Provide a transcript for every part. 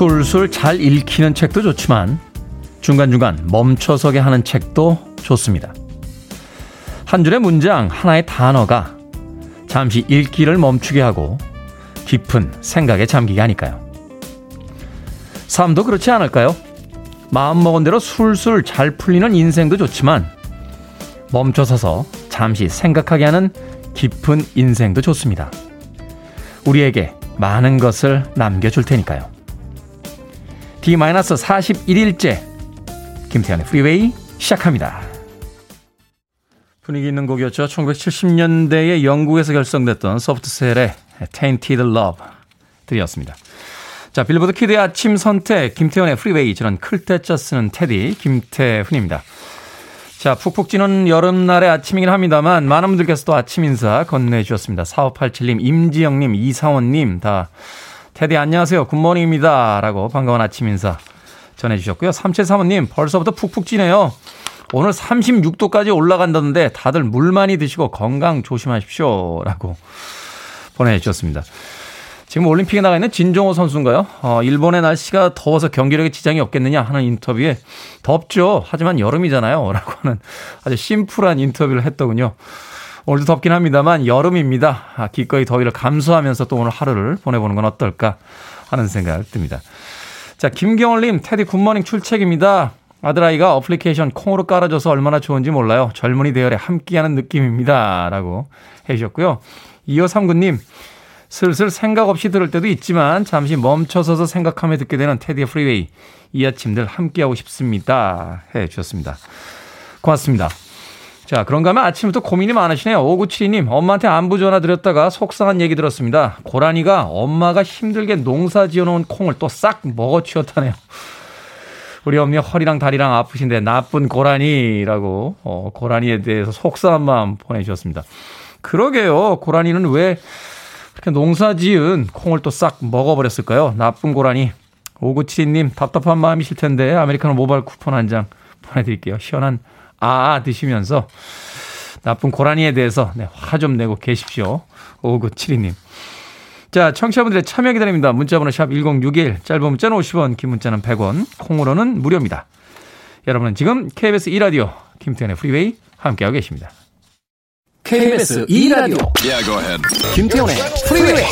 술술 잘 읽히는 책도 좋지만 중간중간 멈춰서게 하는 책도 좋습니다. 한 줄의 문장, 하나의 단어가 잠시 읽기를 멈추게 하고 깊은 생각에 잠기게 하니까요. 삶도 그렇지 않을까요? 마음먹은 대로 술술 잘 풀리는 인생도 좋지만 멈춰서서 잠시 생각하게 하는 깊은 인생도 좋습니다. 우리에게 많은 것을 남겨줄 테니까요. D-41일째 김태훈의 프리웨이 시작합니다. 분위기 있는 곡이었죠. 1970년대에 영국에서 결성됐던 Soft Cell의 Tainted Love 들으셨습니다. 자, Billboard Kid의 아침 선택, 김태훈의 프리웨이, 저는 클 태 자 쓰는 테디, 김태훈입니다. 자, 푹푹 찌는 여름날의 아침이긴 합니다만, 많은 분들께서 또 아침 인사 건네주셨습니다. 4587님, 임지영님, 이사원님, 다, 테디 안녕하세요. Good morning입니다. 라고 반가운 아침 인사 전해주셨고요. 3735님, 벌써부터 푹푹 찌네요. 오늘 36도까지 올라간다는데 다들 물 많이 드시고 건강 조심하십시오. 라고 보내주셨습니다. 지금 올림픽에 나가 있는 진종오 선수인가요? 어, 일본의 날씨가 더워서 경기력에 지장이 없겠느냐 하는 인터뷰에 덥죠. 하지만 여름이잖아요. 라고 하는 아주 심플한 인터뷰를 했더군요. 오늘도 덥긴 합니다만 여름입니다. 아, 기꺼이 더위를 감수하면서 또 오늘 하루를 보내보는 건 어떨까 하는 생각 듭니다. 자, 김경월님, 테디 good morning 출첵입니다. 아들아이가 어플리케이션 콩으로 깔아줘서 얼마나 좋은지 몰라요. 젊은이 대열에 함께하는 느낌입니다. 라고 해주셨고요. 2539님, 슬슬 생각 없이 들을 때도 있지만 잠시 멈춰서서 생각하며 듣게 되는 테디의 프리웨이 이 아침들 함께하고 싶습니다. 해 주셨습니다. 고맙습니다. 자, 그런가 하면 아침부터 고민이 많으시네요. 5972님, 엄마한테 안부 전화 드렸다가 속상한 얘기 들었습니다. 고라니가 엄마가 힘들게 농사 지어놓은 콩을 또 싹 먹어치웠다네요. 우리 어머니 허리랑 다리랑 아프신데 나쁜 고라니라고 어, 고라니에 대해서 속상한 마음 보내주셨습니다. 그러게요. 고라니는 왜 그렇게 농사 지은 콩을 또 싹 먹어버렸을까요? 나쁜 고라니. 5972님 답답한 마음이실 텐데 아메리카노 모바일 쿠폰 한 장 보내드릴게요. 시원한 아 드시면서 나쁜 고라니에 대해서 네, 화 좀 내고 계십시오. 5972님. 자, 청취자분들의 참여 기다립니다. 문자번호 샵 1061, 짧은 문자는 50원, 긴 문자는 100원, 콩으로는 무료입니다. 여러분은 지금 KBS 2라디오 김태현의 프리웨이 함께하고 계십니다. KBS 2라디오 Yeah, 김태현의 프리웨이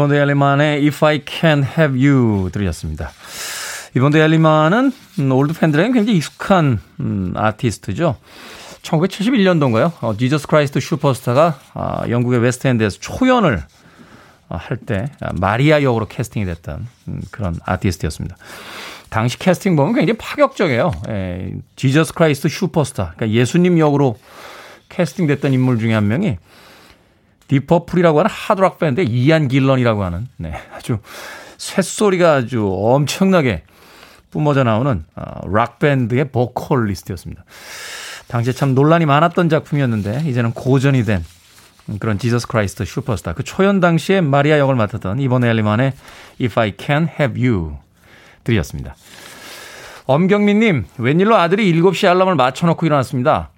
이번 데일리만의 If I Can Have You 들으셨습니다. 이본 엘리만은 음, 올드 팬들에게 굉장히 익숙한 음, 아티스트죠. 1971년도인가요? 어, Jesus Christ Superstar가 아, 영국의 웨스트엔드에서 초연을 아, 할때 아, 마리아 역으로 캐스팅이 됐던 음, 그런 아티스트였습니다. 당시 캐스팅 보면 굉장히 파격적이에요. 예, Jesus Christ Superstar, 그러니까 예수님 역으로 캐스팅됐던 인물 중에 한 명이 Deep Purple이라고 하는 하드락 밴드의 이안 길런이라고 하는 네, 아주 쇳소리가 아주 엄청나게 뿜어져 나오는 어, 락 밴드의 보컬리스트였습니다. 당시에 참 논란이 많았던 작품이었는데 이제는 고전이 된 그런 Jesus Christ Superstar 그 초연 당시에 마리아 역을 맡았던 이번 엘리만의 If I Can Have You 들이었습니다. 엄경민님 웬일로 아들이 7시 알람을 맞춰놓고 일어났습니다.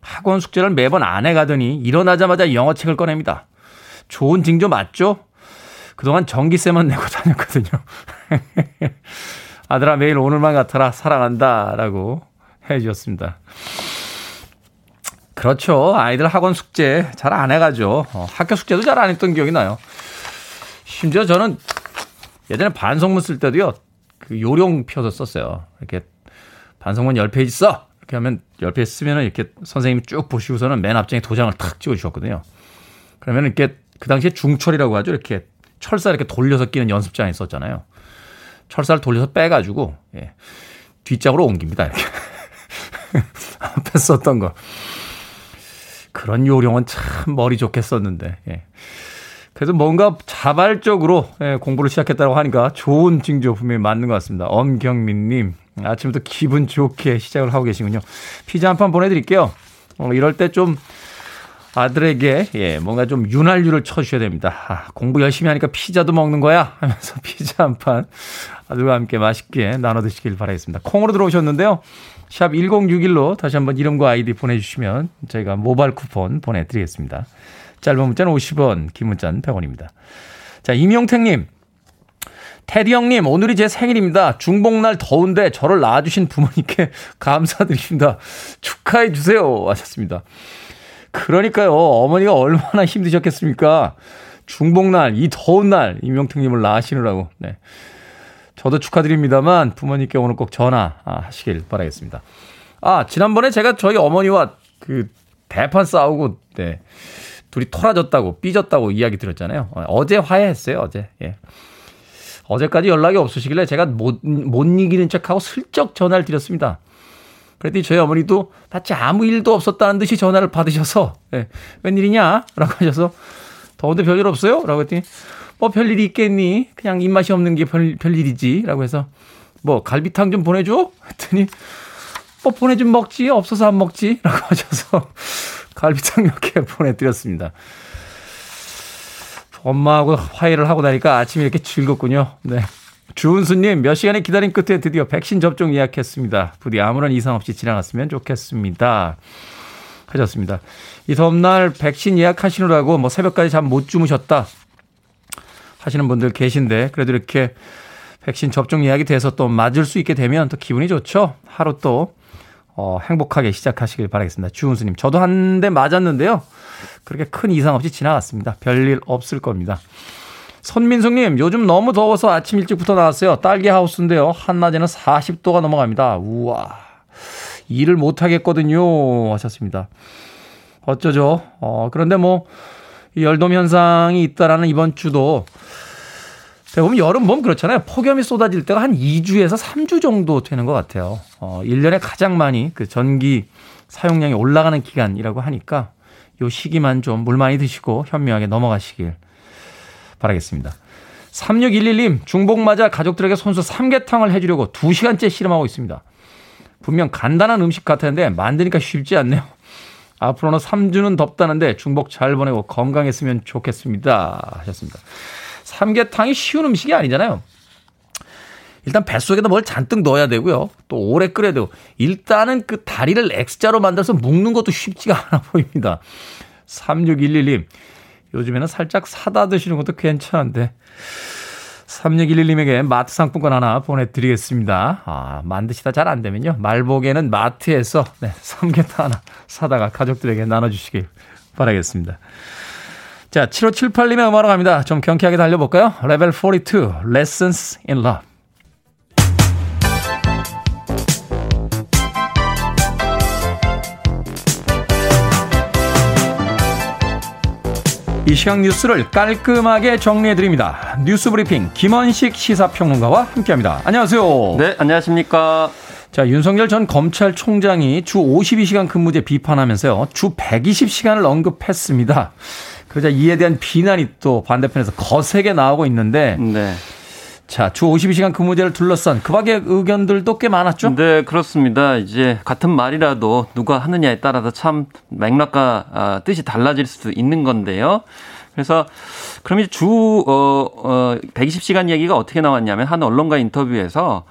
학원 숙제를 매번 안 해가더니 일어나자마자 영어책을 꺼냅니다. 좋은 징조 맞죠? 그동안 전기세만 내고 다녔거든요. 아들아 매일 오늘만 같아라 사랑한다 라고 해주셨습니다. 그렇죠. 아이들 학원 숙제 잘 안 해가죠. 어, 학교 숙제도 잘 안 했던 기억이 나요. 심지어 저는 예전에 반성문 쓸 때도요. 그 요령 펴서 썼어요. 이렇게 반성문 10페이지 써! 이렇게 하면 10페이지 쓰면은 이렇게 선생님이 쭉 보시고서는 맨 앞장에 도장을 탁 찍어 주셨거든요. 그러면 이렇게 그 당시에 중철이라고 하죠. 이렇게 철사 이렇게 돌려서 끼는 연습장에 있었잖아요. 철사를 돌려서 빼가지고, 예. 뒷장으로 옮깁니다. 이렇게. 앞에 썼던 거. 그런 요령은 참 머리 좋게 썼는데. 예. 그래서 뭔가 자발적으로 예, 공부를 시작했다고 하니까 좋은 징조 분명히 맞는 것 같습니다. 엄경민님, 아침부터 기분 좋게 시작을 하고 계시군요. 피자 한 판 보내드릴게요. 어, 이럴 때 좀 아들에게 예, 뭔가 좀 윤활유를 쳐주셔야 됩니다. 아, 공부 열심히 하니까 피자도 먹는 거야 하면서 피자 한 판 아들과 함께 맛있게 나눠 드시길 바라겠습니다. 콩으로 들어오셨는데요. 샵 1061로 다시 한번 이름과 아이디 보내주시면 저희가 모바일 쿠폰 보내드리겠습니다. 짧은 문자는 50원, 긴 문자는 100원입니다. 자, 임용택님. 테디 형님, 오늘이 제 생일입니다. 중복날 더운데 저를 낳아주신 부모님께 감사드립니다. 축하해 주세요. 하셨습니다. 그러니까요, 어머니가 얼마나 힘드셨겠습니까? 중복날, 이 더운 날, 임용택님을 낳으시느라고. 네. 저도 축하드립니다만 부모님께 오늘 꼭 전화하시길 바라겠습니다. 아, 지난번에 제가 저희 어머니와 그 대판 싸우고, 네. 둘이 토라졌다고, 삐졌다고 이야기 드렸잖아요. 어, 어제 화해했어요, 어제. 예. 어제까지 연락이 없으시길래 제가 못, 못 이기는 척하고 슬쩍 전화를 드렸습니다. 그랬더니 저희 어머니도 마치 아무 일도 없었다는 듯이 전화를 받으셔서, 예, 웬일이냐? 라고 하셔서, 더운데 별일 없어요? 라고 했더니, 뭐 별일이 있겠니? 그냥 입맛이 없는 게 별, 별일이지. 라고 해서, 뭐 갈비탕 좀 보내줘? 했더니, 뭐 보내좀 먹지? 없어서 안 먹지? 라고 하셔서, 갈비탕 몇 개 보내드렸습니다. 엄마하고 화해를 하고 나니까 아침에 이렇게 즐겁군요. 네. 주은수님, 몇 시간의 기다림 끝에 드디어 백신 접종 예약했습니다. 부디 아무런 이상 없이 지나갔으면 좋겠습니다. 하셨습니다. 이 더운 날 백신 예약하시느라고 뭐 새벽까지 잠 못 주무셨다 하시는 분들 계신데 그래도 이렇게 백신 접종 예약이 돼서 또 맞을 수 있게 되면 또 기분이 좋죠. 하루 또 어, 행복하게 시작하시길 바라겠습니다. 주은수님, 저도 한 대 맞았는데요. 그렇게 큰 이상 없이 지나갔습니다. 별일 없을 겁니다. 손민숙님, 요즘 너무 더워서 아침 일찍부터 나왔어요. 딸기 하우스인데요. 한낮에는 40도가 넘어갑니다. 우와. 일을 못 하겠거든요. 하셨습니다. 어쩌죠? 어, 그런데 뭐, 이 열돔 현상이 있다라는 이번 주도 보면 여름 보면 그렇잖아요. 폭염이 쏟아질 때가 한 2주에서 3주 정도 되는 것 같아요. 어, 1년에 가장 많이 그 전기 사용량이 올라가는 기간이라고 하니까 요 시기만 좀 물 많이 드시고 현명하게 넘어가시길 바라겠습니다. 3611님, 중복 맞아 가족들에게 손수 삼계탕을 해주려고 2시간째 실험하고 있습니다. 분명 간단한 음식 같았는데 만드니까 쉽지 않네요. 앞으로는 3주는 덥다는데 중복 잘 보내고 건강했으면 좋겠습니다. 하셨습니다. 삼계탕이 쉬운 음식이 아니잖아요. 일단 뱃속에다 뭘 잔뜩 넣어야 되고요. 또 오래 끓여야 되고. 일단은 그 다리를 X자로 만들어서 묶는 것도 쉽지가 않아 보입니다. 3611님. 요즘에는 살짝 사다 드시는 것도 괜찮은데. 3611님에게 마트 상품권 하나 보내드리겠습니다. 아, 만드시다 잘 안 되면요. 말복에는 마트에서 네, 삼계탕 하나 사다가 가족들에게 나눠주시길 바라겠습니다. 자, 7578님의 음악으로 갑니다. 좀 경쾌하게 달려볼까요? 레벨 42, Lessons in Love. 이 시각 뉴스를 깔끔하게 정리해드립니다. 뉴스 브리핑 김원식 시사평론가와 함께합니다. 안녕하세요. 네, 안녕하십니까. 자, 윤석열 전 검찰총장이 주 52시간 근무제 비판하면서요. 주 120시간을 언급했습니다. 그러자 이에 대한 비난이 또 반대편에서 거세게 나오고 있는데 네. 자, 주 52시간 근무제를 둘러싼 그 밖의 의견들도 꽤 많았죠? 네, 그렇습니다. 이제 같은 말이라도 누가 하느냐에 따라서 참 맥락과 아, 뜻이 달라질 수 있는 건데요. 그래서 그럼 이제 주, 어, 어, 120시간 얘기가 어떻게 나왔냐면 한 언론과 인터뷰에서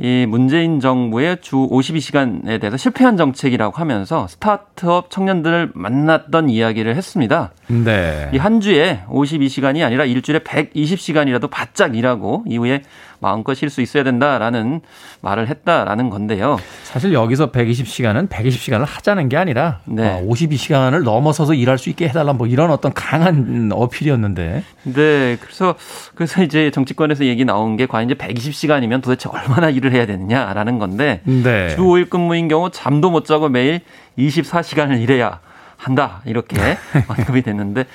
이 문재인 정부의 주 52시간에 대해서 실패한 정책이라고 하면서 스타트업 청년들을 만났던 이야기를 했습니다. 네. 이 한 주에 52시간이 아니라 일주일에 120시간이라도 바짝 일하고 이후에 마음껏 쉴 수 있어야 된다라는 말을 했다라는 건데요. 사실 여기서 120시간은 120시간을 하자는 게 아니라 네. 52시간을 넘어서서 일할 수 있게 해달라 뭐 이런 어떤 강한 어필이었는데 네, 그래서 그래서 이제 정치권에서 얘기 나온 게 과연 이제 120시간이면 도대체 얼마나 일을 해야 되느냐라는 건데 네. 주 5일 근무인 경우 잠도 못 자고 매일 24시간을 일해야 한다 이렇게 언급이 됐는데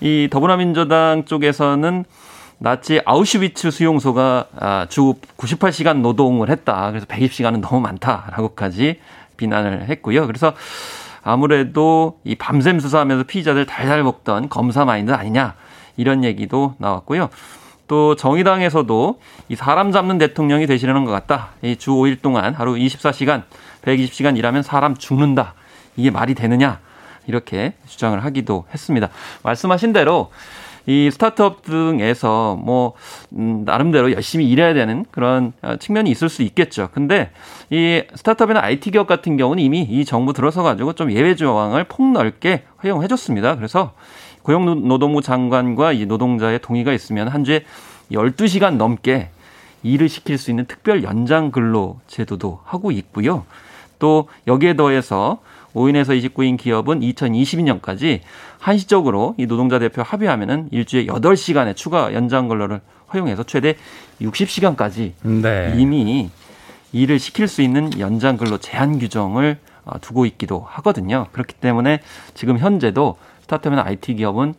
이 더불어민주당 쪽에서는 나치 아우슈비츠 수용소가 아, 주 98시간 노동을 했다. 그래서 120시간은 너무 많다라고까지 비난을 했고요. 그래서 아무래도 이 밤샘 수사하면서 피의자들 달달 먹던 검사 마인드 아니냐 이런 얘기도 나왔고요. 또 정의당에서도 이 사람 잡는 대통령이 되시려는 것 같다. 이 주 5일 동안 하루 24시간, 120시간 일하면 사람 죽는다. 이게 말이 되느냐? 이렇게 주장을 하기도 했습니다. 말씀하신 대로 이 스타트업 등에서 뭐 음, 나름대로 열심히 일해야 되는 그런 어, 측면이 있을 수 있겠죠. 근데 이 스타트업이나 IT 기업 같은 경우는 이미 이 정부 들어서 가지고 좀 예외 조항을 폭넓게 허용해 줬습니다. 그래서 고용노동부 장관과 이 노동자의 동의가 있으면 한 주에 12시간 넘게 일을 시킬 수 있는 특별 연장 근로 제도도 하고 있고요. 또 여기에 더해서 5인에서 29인 기업은 2022년까지 한시적으로 이 노동자 대표 합의하면은 일주에 8시간의 추가 연장 근로를 허용해서 최대 60시간까지 네. 이미 일을 시킬 수 있는 연장 근로 제한 규정을 어, 두고 있기도 하거든요. 그렇기 때문에 지금 현재도 스타트업이나 IT 기업은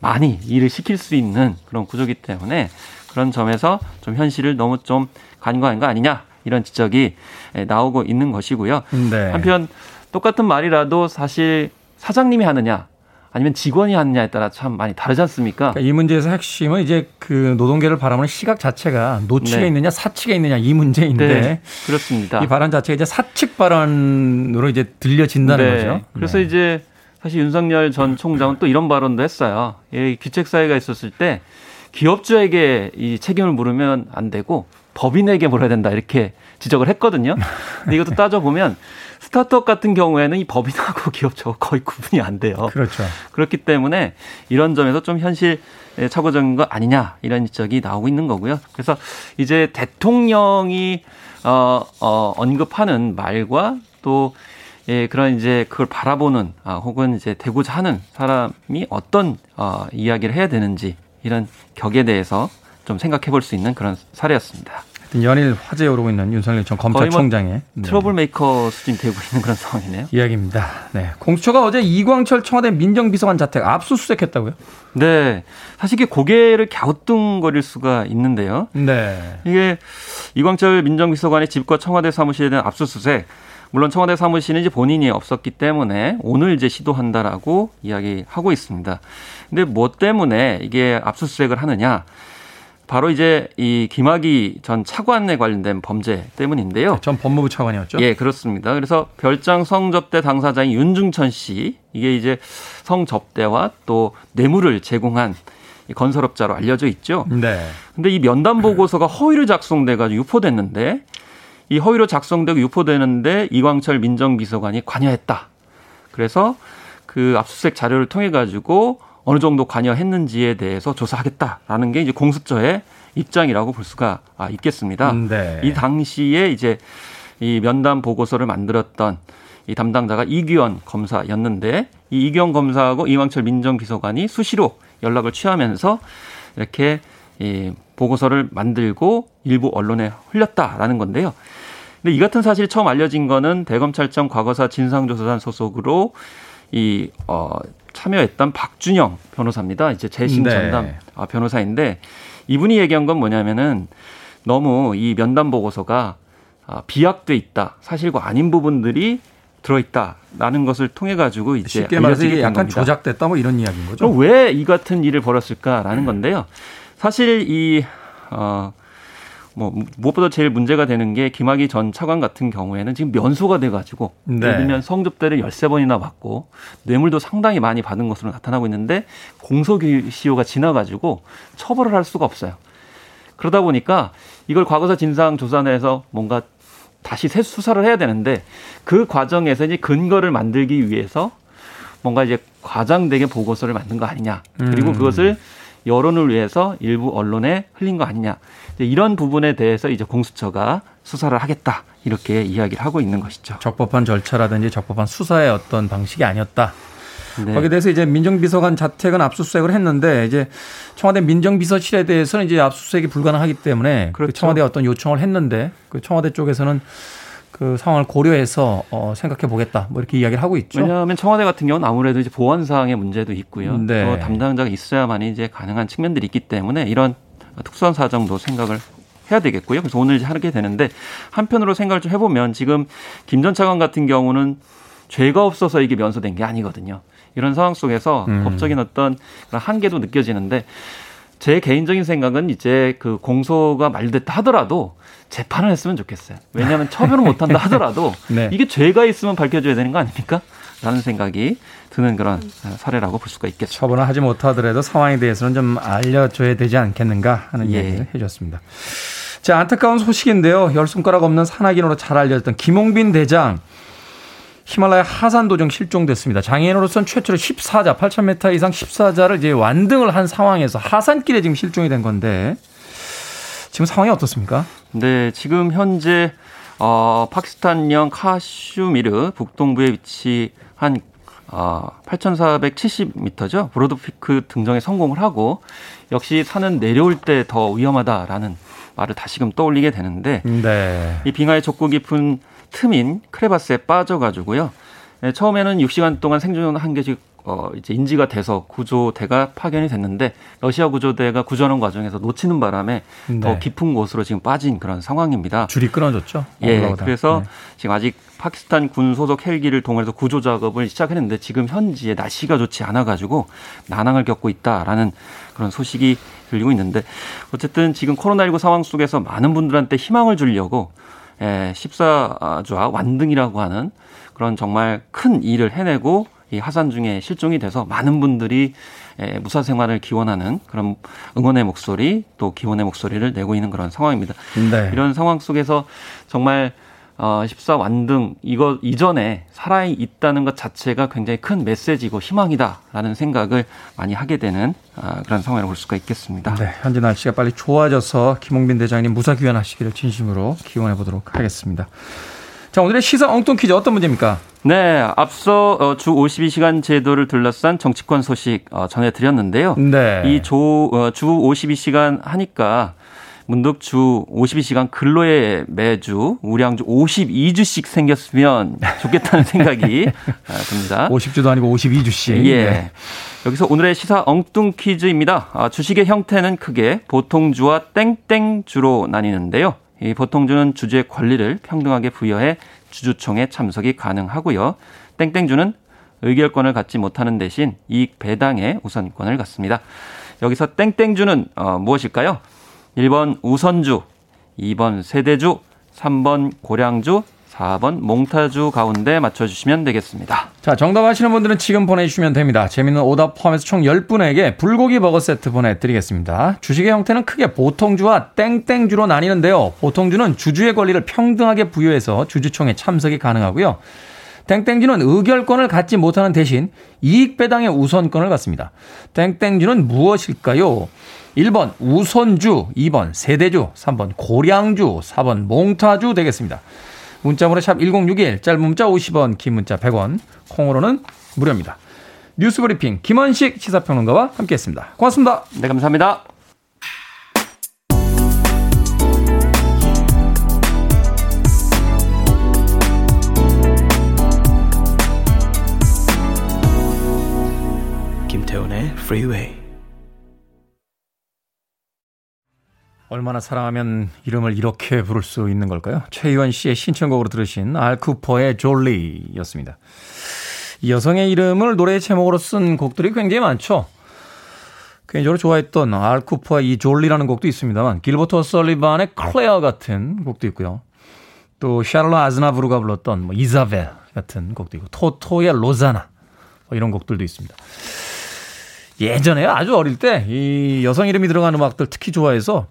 많이 일을 시킬 수 있는 그런 구조기 때문에 그런 점에서 좀 현실을 너무 좀 간과한 거 아니냐 이런 지적이 에, 나오고 있는 것이고요. 네. 한편 똑같은 말이라도 사실 사장님이 하느냐 아니면 직원이 하느냐에 따라 참 많이 다르지 않습니까? 그러니까 이 문제에서 핵심은 이제 그 노동계를 바라보는 시각 자체가 노측에 네. 있느냐 사측에 있느냐 이 문제인데 네, 그렇습니다. 이 발언 자체가 이제 사측 발언으로 이제 들려진다는 네. 거죠. 그래서 네. 이제 사실 윤석열 전 총장은 또 이런 발언도 했어요. 이 귀책 사회가 있었을 때 기업주에게 이 책임을 물으면 안 되고 법인에게 물어야 된다 이렇게 지적을 했거든요. 근데 이것도 따져 보면 스타트업 같은 경우에는 이 법인하고 기업주하고 거의 구분이 안 돼요. 그렇죠. 그렇기 때문에 이런 점에서 좀 현실 착오적인 거 아니냐 이런 지적이 나오고 있는 거고요. 그래서 이제 대통령이 어, 어, 언급하는 말과 또 예, 그런 이제 그걸 바라보는 아, 혹은 이제 되고자 하는 사람이 어떤 어, 이야기를 해야 되는지 이런 격에 대해서 좀 생각해 볼 수 있는 그런 사례였습니다. 연일 화제에 오르고 있는 윤석열 전뭐 검찰총장의 네. trouble maker 수준이 되고 있는 그런 상황이네요. 이야기입니다. 네. 공수처가 어제 이광철 청와대 민정비서관 자택 압수수색했다고요? 네. 사실 이게 고개를 갸우뚱거릴 수가 있는데요. 네. 이게 이광철 민정비서관의 집과 청와대 사무실에 대한 압수수색. 물론 청와대 사무실은 이제 본인이 없었기 때문에 오늘 이제 시도한다라고 이야기하고 있습니다. 근데 뭐 때문에 이게 압수수색을 하느냐? 바로 이제 이 김학의 전 차관에 관련된 범죄 때문인데요. 전 법무부 차관이었죠. 예, 그렇습니다. 그래서 별장 성접대 당사자인 윤중천 씨, 이게 이제 성접대와 또 뇌물을 제공한 이 건설업자로 알려져 있죠. 네. 근데 이 면담 보고서가 허위로 작성돼 가지고 유포됐는데 이 허위로 작성되고 유포되는데 이광철 민정비서관이 관여했다. 그래서 그 압수수색 자료를 통해 가지고 어느 정도 관여했는지에 대해서 조사하겠다라는 게 이제 공수처의 입장이라고 볼 수가 아, 있겠습니다. 네. 이 당시에 이제 이 면담 보고서를 만들었던 이 담당자가 이규현 검사였는데 이 이규현 검사하고 이광철 민정비서관이 수시로 연락을 취하면서 이렇게 이 보고서를 만들고 일부 언론에 흘렸다라는 건데요. 근데 이 같은 사실이 처음 알려진 거는 대검찰청 과거사 진상조사단 소속으로 이, 어, 참여했던 박준영 변호사입니다. 이제 재심 네. 전담 아, 변호사인데 이분이 얘기한 건 뭐냐면은 너무 이 면담 보고서가 아, 비약돼 있다. 사실과 아닌 부분들이 들어있다라는 것을 통해 가지고 이제 쉽게 말해서 약간 겁니다. 조작됐다 뭐 이런 이야기인 거죠. 왜 이 같은 일을 벌였을까라는 건데요. 사실 이, 어, 뭐, 무엇보다 제일 문제가 되는 게 김학의 전 차관 같은 경우에는 지금 면소가 돼가지고 네. 예를 들면 성접대를 13번이나 받고 뇌물도 상당히 많이 받은 것으로 나타나고 있는데 공소시효가 지나가지고 처벌을 할 수가 없어요. 그러다 보니까 이걸 과거사 진상조사내에서 뭔가 다시 새 수사를 해야 되는데 그 과정에서 이제 근거를 만들기 위해서 뭔가 이제 과장되게 보고서를 만든 거 아니냐. 그리고 음. 그것을 여론을 위해서 일부 언론에 흘린 거 아니냐. 이제 이런 부분에 대해서 이제 공수처가 수사를 하겠다. 이렇게 이야기를 하고 있는 것이죠. 적법한 절차라든지 적법한 수사의 어떤 방식이 아니었다. 네. 거기에 대해서 이제 민정비서관 자택은 압수수색을 했는데 이제 청와대 민정비서실에 대해서는 이제 압수수색이 불가능하기 때문에 그 그렇죠. 청와대 어떤 요청을 했는데 그 청와대 쪽에서는 그 상황을 고려해서 어, 생각해 보겠다 뭐 이렇게 이야기를 하고 있죠. 왜냐하면 청와대 같은 경우는 아무래도 이제 보안상의 문제도 있고요. 네. 또 담당자가 있어야만이 이제 가능한 측면들이 있기 때문에 이런 특수한 사정도 생각을 해야 되겠고요. 그래서 오늘 이제 하게 되는데 한편으로 생각을 좀 해보면 지금 김 전 차관 같은 경우는 죄가 없어서 이게 면소된 게 아니거든요. 이런 상황 속에서 음. 법적인 어떤 한계도 느껴지는데 제 개인적인 생각은 이제 그 공소가 만료됐다 하더라도 재판을 했으면 좋겠어요. 왜냐하면 처벌을 못한다 하더라도 네. 이게 죄가 있으면 밝혀줘야 되는 거 아닙니까? 라는 생각이 드는 그런 사례라고 볼 수가 있겠죠. 처분을 하지 못하더라도 상황에 대해서는 좀 알려줘야 되지 않겠는가 하는 예. 얘기를 해줬습니다. 자, 안타까운 소식인데요. 열 손가락 없는 산악인으로 잘 알려졌던 김홍빈 대장. 히말라야 하산 도중 실종됐습니다. 장애인으로서는 최초로 14좌, 8,000m 이상 14좌를 이제 완등을 한 상황에서 하산길에 지금 실종이 된 건데 지금 상황이 어떻습니까? 네, 지금 현재 어, 파키스탄령 카슈미르 북동부에 위치한 어, 8,470m죠. 브로드 피크 등정에 성공을 하고 역시 산은 내려올 때 더 위험하다라는 말을 다시금 떠올리게 되는데 네. 이 빙하의 좁고 깊은 틈인 크레바스에 빠져가지고요. 네, 처음에는 6시간 동안 생존한 게 어, 이제 인지가 돼서 구조대가 파견이 됐는데 러시아 구조대가 구조하는 과정에서 놓치는 바람에 네. 더 깊은 곳으로 지금 빠진 그런 상황입니다. 줄이 끊어졌죠. 예, 올라오다. 그래서 네. 지금 아직 파키스탄 군 소속 헬기를 동원해서 구조 작업을 시작했는데 지금 현지에 날씨가 좋지 않아 가지고 난항을 겪고 있다라는 그런 소식이 들리고 있는데 어쨌든 지금 코로나19 상황 속에서 많은 분들한테 희망을 주려고 예, 14주와 완등이라고 하는 그런 정말 큰 일을 해내고 이 하산 중에 실종이 돼서 많은 분들이 예, 무사 생활을 기원하는 그런 응원의 목소리 또 기원의 목소리를 내고 있는 그런 상황입니다. 네. 이런 상황 속에서 정말 어, 14 완등 이거 이전에 살아 있다는 것 자체가 굉장히 큰 메시지고 희망이다라는 생각을 많이 하게 되는 아, 그런 상황이라고 볼 수가 있겠습니다. 네, 현재 날씨가 빨리 좋아져서 김홍빈 대장님 무사 귀환하시기를 진심으로 기원해 보도록 하겠습니다. 자, 오늘의 시사 엉뚱 퀴즈 어떤 문제입니까? 네, 앞서 어, 주 52시간 제도를 둘러싼 정치권 소식 어, 전해드렸는데요. 네. 이 조, 어, 주 52시간 하니까 문득 주 52시간 근로에 매주 우량주 52주씩 생겼으면 좋겠다는 생각이 아, 듭니다. 50주도 아니고 52주씩. 예. 여기서 오늘의 시사 엉뚱 퀴즈입니다. 아, 주식의 형태는 크게 보통주와 땡땡주로 나뉘는데요. 이 보통주는 주주의 권리를 평등하게 부여해 주주총회 참석이 가능하고요. 땡땡주는 의결권을 갖지 못하는 대신 이익 배당에 우선권을 갖습니다. 여기서 땡땡주는 어, 무엇일까요? 1번 우선주, 2번 세대주, 3번 고량주, 4번 몽타주 가운데 맞춰주시면 되겠습니다. 자, 정답 아시는 분들은 지금 보내주시면 됩니다. 재밌는 오답 포함해서 총 10분에게 불고기 버거 세트 보내드리겠습니다. 주식의 형태는 크게 보통주와 땡땡주로 나뉘는데요. 보통주는 주주의 권리를 평등하게 부여해서 주주총회 참석이 가능하고요. 땡땡주는 의결권을 갖지 못하는 대신 이익 배당의 우선권을 갖습니다. 땡땡주는 무엇일까요? 1번 우선주, 2번 세대주, 3번 고량주, 4번 몽타주 되겠습니다. 문자번호 샵 1061, 짧은 문자 50원, 긴 문자 100원, 콩으로는 무료입니다. 뉴스 브리핑 김원식 시사평론가와 함께했습니다. 고맙습니다. 네, 감사합니다. 김태훈의 Freeway. 얼마나 사랑하면 이름을 이렇게 부를 수 있는 걸까요? 최희원 씨의 신청곡으로 들으신 알쿠퍼의 졸리였습니다. 이 여성의 이름을 노래 제목으로 쓴 곡들이 굉장히 많죠. 개인적으로 좋아했던 알쿠퍼의 이 졸리라는 곡도 있습니다만 길버트 설리반의 클레어 같은 곡도 있고요. 또 샤를로 아즈나브루가 불렀던 뭐 이사벨 같은 곡도 있고 토토의 로자나 뭐 이런 곡들도 있습니다. 예전에 아주 어릴 때 이 여성 이름이 들어간 음악들 특히 좋아해서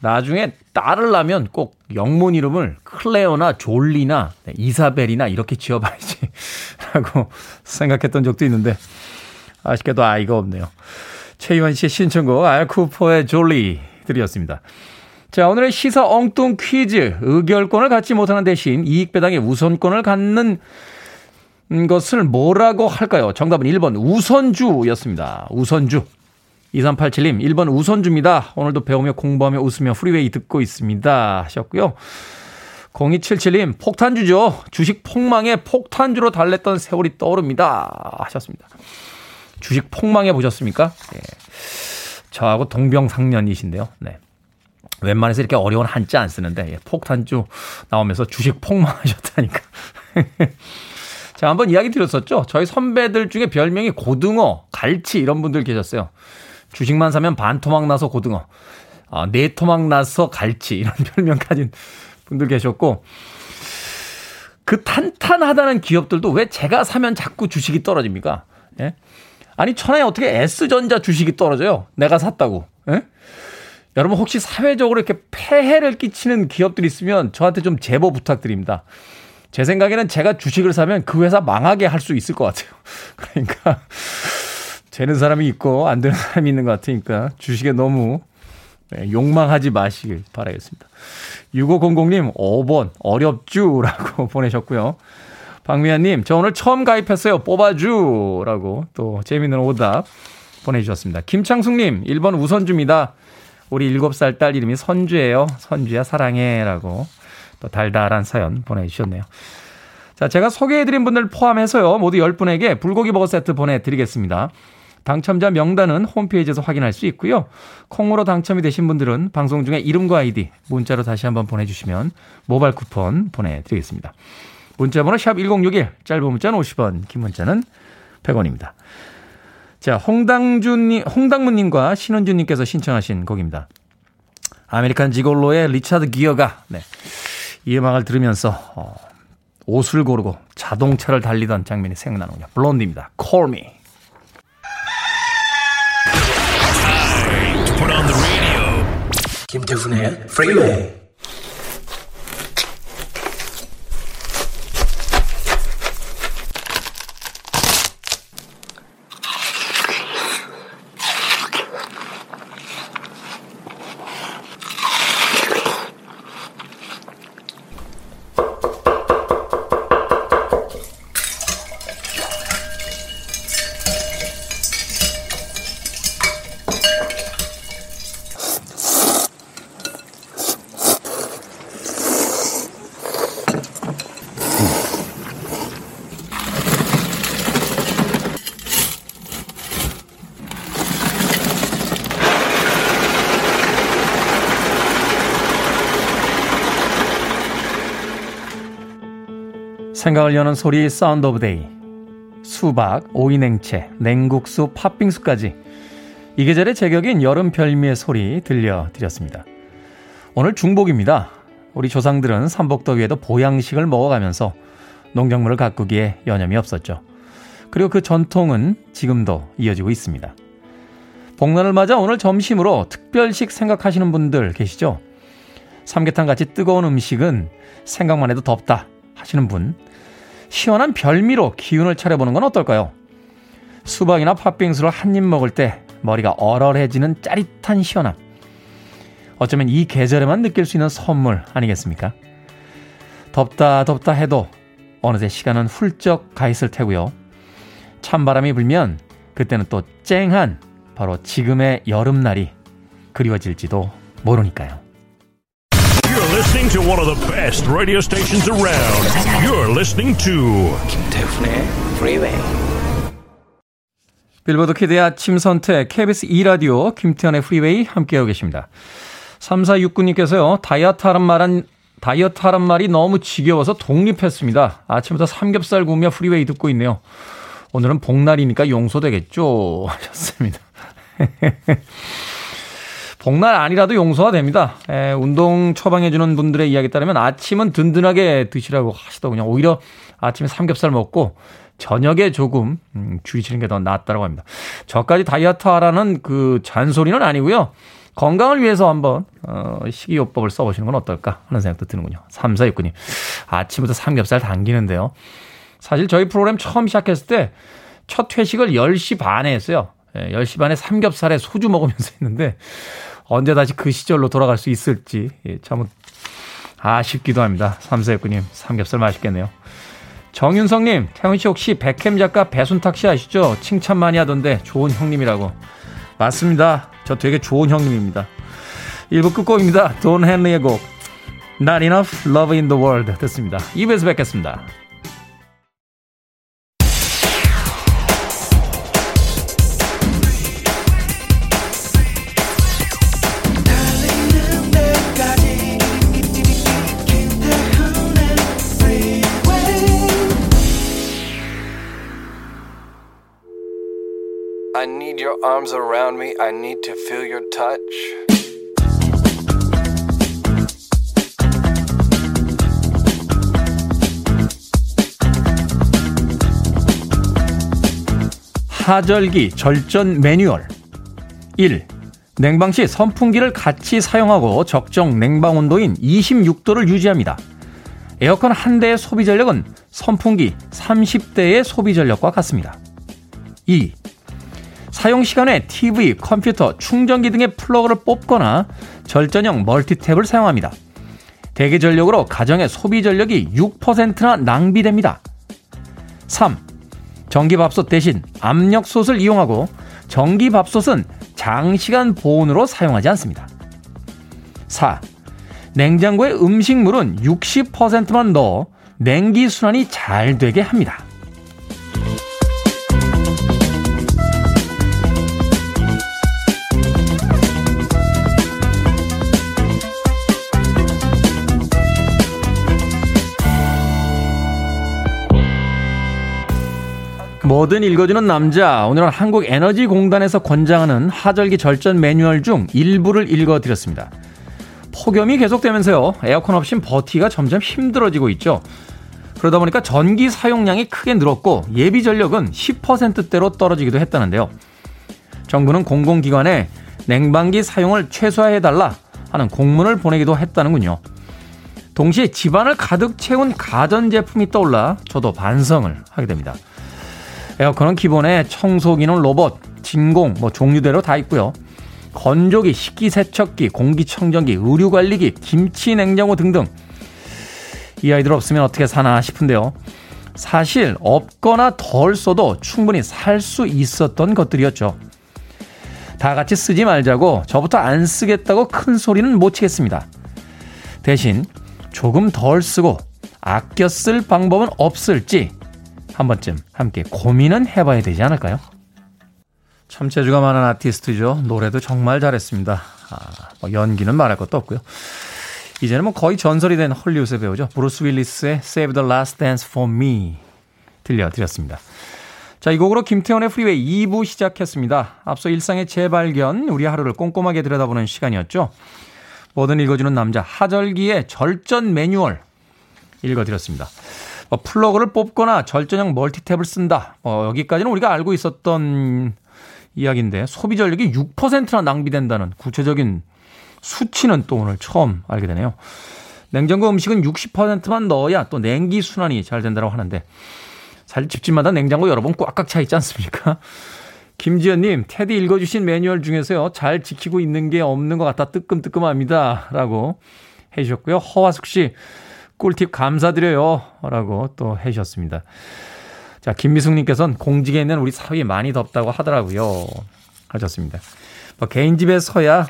나중에 딸을 낳으면 꼭 영문 이름을 클레어나 졸리나 네, 이사벨이나 이렇게 지어봐야지 라고 생각했던 적도 있는데 아쉽게도 아이가 없네요. 최희원 씨의 신청곡 알쿠퍼의 졸리 들이었습니다. 자, 오늘의 시사 엉뚱 퀴즈. 의결권을 갖지 못하는 대신 이익 배당의 우선권을 갖는 것을 뭐라고 할까요? 정답은 1번 우선주였습니다. 우선주. 2387님, 1번 우선주입니다. 오늘도 배우며 공부하며 웃으며 프리웨이 듣고 있습니다. 하셨고요. 0277님, 폭탄주죠. 주식 폭망에 폭탄주로 달랬던 세월이 떠오릅니다. 하셨습니다. 주식 폭망해 보셨습니까? 예. 저하고 동병상련이신데요. 네. 웬만해서 이렇게 어려운 한자 안 쓰는데 예, 폭탄주 나오면서 주식 폭망하셨다니까. 자, 한번 이야기 드렸었죠. 저희 선배들 중에 별명이 고등어, 갈치 이런 분들 계셨어요. 주식만 사면 반 토막 나서 고등어, 아, 네 토막 나서 갈치 이런 별명 가진 분들 계셨고 그 탄탄하다는 기업들도 왜 제가 사면 자꾸 주식이 떨어집니까? 예? 아니 천하에 어떻게 S전자 주식이 떨어져요? 내가 샀다고. 예? 여러분 혹시 사회적으로 이렇게 폐해를 끼치는 기업들이 있으면 저한테 좀 제보 부탁드립니다. 제 생각에는 제가 주식을 사면 그 회사 망하게 할 수 있을 것 같아요. 그러니까 되는 사람이 있고 안 되는 사람이 있는 것 같으니까 주식에 너무 네, 욕망하지 마시길 바라겠습니다. 6500님 5번 어렵주라고 보내셨고요. 박미아님 저 오늘 처음 가입했어요. 뽑아주라고 또 재미있는 오답 보내주셨습니다. 김창숙님 1번 우선주입니다. 우리 7살 딸 이름이 선주예요. 선주야 사랑해라고 또 달달한 사연 보내주셨네요. 자, 제가 소개해드린 분들 포함해서요. 모두 10분에게 불고기 버거 세트 보내드리겠습니다. 당첨자 명단은 홈페이지에서 확인할 수 있고요. 콩으로 당첨이 되신 분들은 방송 중에 이름과 아이디 문자로 다시 한번 보내주시면 모바일 쿠폰 보내드리겠습니다. 문자번호 샵 1061, 짧은 문자는 50원, 긴 문자는 100원입니다. 자, 홍당준님, 홍당무님과 신원준님께서 신청하신 곡입니다. American Gigolo의 리차드 기어가 네, 이 음악을 들으면서 어, 옷을 고르고 자동차를 달리던 장면이 생각나는군요. 블론디입니다. Call me. 김태훈의 Freeway. 생각을 여는 소리 Sound of Day. 수박, 오이냉채, 냉국수, 팥빙수까지 이 계절의 제격인 여름 별미의 소리 들려드렸습니다. 오늘 중복입니다. 우리 조상들은 삼복더위에도 보양식을 먹어가면서 농작물을 가꾸기에 여념이 없었죠. 그리고 그 전통은 지금도 이어지고 있습니다. 복날을 맞아 오늘 점심으로 특별식 생각하시는 분들 계시죠? 삼계탕 같이 뜨거운 음식은 생각만 해도 덥다 하시는 분, 시원한 별미로 기운을 차려보는 건 어떨까요? 수박이나 팥빙수를 한 입 먹을 때 머리가 얼얼해지는 짜릿한 시원함. 어쩌면 이 계절에만 느낄 수 있는 선물 아니겠습니까? 덥다 덥다 해도 어느새 시간은 훌쩍 가 있을 테고요. 찬바람이 불면 그때는 또 쨍한 바로 지금의 여름날이 그리워질지도 모르니까요. Listening to one of the best radio stations around. You're listening to 김태훈의 Freeway. Billboard Kid의 아침 선택 KBS 2라디오 김태훈의 프리웨이 함께하고 계십니다. 3469님께서요. 다이어트 하란 말은 다이어트 하란 말이 너무 지겨워서 독립했습니다. 아침부터 삼겹살 구우며 프리웨이 듣고 있네요. 오늘은 복날이니까 용서되겠죠 하셨습니다. 복날 아니라도 용서가 됩니다. 에, 운동 처방해주는 분들의 이야기에 따르면 아침은 든든하게 드시라고 하시더군요. 오히려 아침에 삼겹살 먹고 저녁에 조금 음, 줄이시는 게 더 낫다고 합니다. 저까지 다이어트 하라는 그 잔소리는 아니고요. 건강을 위해서 한번 어, 식이요법을 써보시는 건 어떨까 하는 생각도 드는군요. 3469님. 아침부터 삼겹살 당기는데요. 사실 저희 프로그램 처음 시작했을 때 첫 회식을 10시 반에 했어요. 예, 10시 반에 삼겹살에 소주 먹으면서 했는데 언제 다시 그 시절로 돌아갈 수 있을지 예, 참 아쉽기도 합니다. 3469님 삼겹살 맛있겠네요. 정윤성님, 태훈 씨 혹시 백햄 작가 배순탁 씨 아시죠? 칭찬 많이 하던데 좋은 형님이라고. 맞습니다. 저 되게 좋은 형님입니다. 1부 끝곡입니다. 돈 헨리의 곡 Not Enough Love in the World 듣습니다. 2부에서 뵙겠습니다. Arms around me. I need to feel your touch. 하절기 절전 매뉴얼 1. 냉방 시 선풍기를 같이 사용하고 적정 냉방 온도인 26도를 유지합니다. 에어컨 한 대의 소비 전력은 선풍기 30대의 소비 전력과 같습니다. 2. 미사용 시간에 TV, 컴퓨터, 충전기 등의 플러그를 뽑거나 절전형 멀티탭을 사용합니다. 대기 전력으로 가정의 소비 전력이 6%나 낭비됩니다. 3. 전기밥솥 대신 압력솥을 이용하고 전기밥솥은 장시간 보온으로 사용하지 않습니다. 4. 냉장고에 음식물은 60%만 넣어 냉기 순환이 잘 되게 합니다. 뭐든 읽어주는 남자. 오늘은 한국에너지공단에서 권장하는 하절기 절전 매뉴얼 중 일부를 읽어드렸습니다. 폭염이 계속되면서요. 에어컨 없인 버티기가 점점 힘들어지고 있죠. 그러다 보니까 전기 사용량이 크게 늘었고 예비 전력은 10%대로 떨어지기도 했다는데요. 정부는 공공기관에 냉방기 사용을 최소화해달라 하는 공문을 보내기도 했다는군요. 동시에 집안을 가득 채운 가전제품이 떠올라 저도 반성을 하게 됩니다. 에어컨은 기본에 청소기는 로봇, 진공, 뭐 종류대로 다 있고요. 건조기, 식기세척기, 공기청정기, 의류관리기, 김치냉장고 등등. 이 아이들 없으면 어떻게 사나 싶은데요. 사실 없거나 덜 써도 충분히 살 수 있었던 것들이었죠. 다 같이 쓰지 말자고 저부터 안 쓰겠다고 큰 소리는 못 치겠습니다. 대신 조금 덜 쓰고 아껴 쓸 방법은 없을지 한 번쯤 함께 고민은 해봐야 되지 않을까요? 참 재주가 많은 아티스트죠. 노래도 정말 잘했습니다. 아, 뭐 연기는 말할 것도 없고요. 이제는 뭐 거의 전설이 된 헐리우드의 배우죠. 브루스 윌리스의 Save the Last Dance for Me 들려드렸습니다. 자, 이 곡으로 김태훈의 프리웨이 2부 시작했습니다. 앞서 일상의 재발견, 우리 하루를 꼼꼼하게 들여다보는 시간이었죠. 뭐든 읽어주는 남자, 하절기의 절전 매뉴얼 읽어드렸습니다. 뭐 플러그를 뽑거나 절전형 멀티탭을 쓴다. 어, 여기까지는 우리가 알고 있었던 이야기인데 소비 전력이 6%나 낭비된다는 구체적인 수치는 또 오늘 처음 알게 되네요. 냉장고 음식은 60%만 넣어야 또 냉기 순환이 잘 된다고 하는데 사실 집집마다 냉장고 여러 번 꽉꽉 차 있지 않습니까? 김지연님, 테디 읽어주신 매뉴얼 중에서요, 잘 지키고 있는 게 없는 것 같아 뜨끔뜨끔합니다. 라고 해주셨고요. 허화숙 씨, 꿀팁 감사드려요. 라고 또 해주셨습니다. 자, 김미숙님께서는 공직에 있는 우리 사위 많이 덥다고 하더라고요. 하셨습니다. 뭐 개인 집에 서야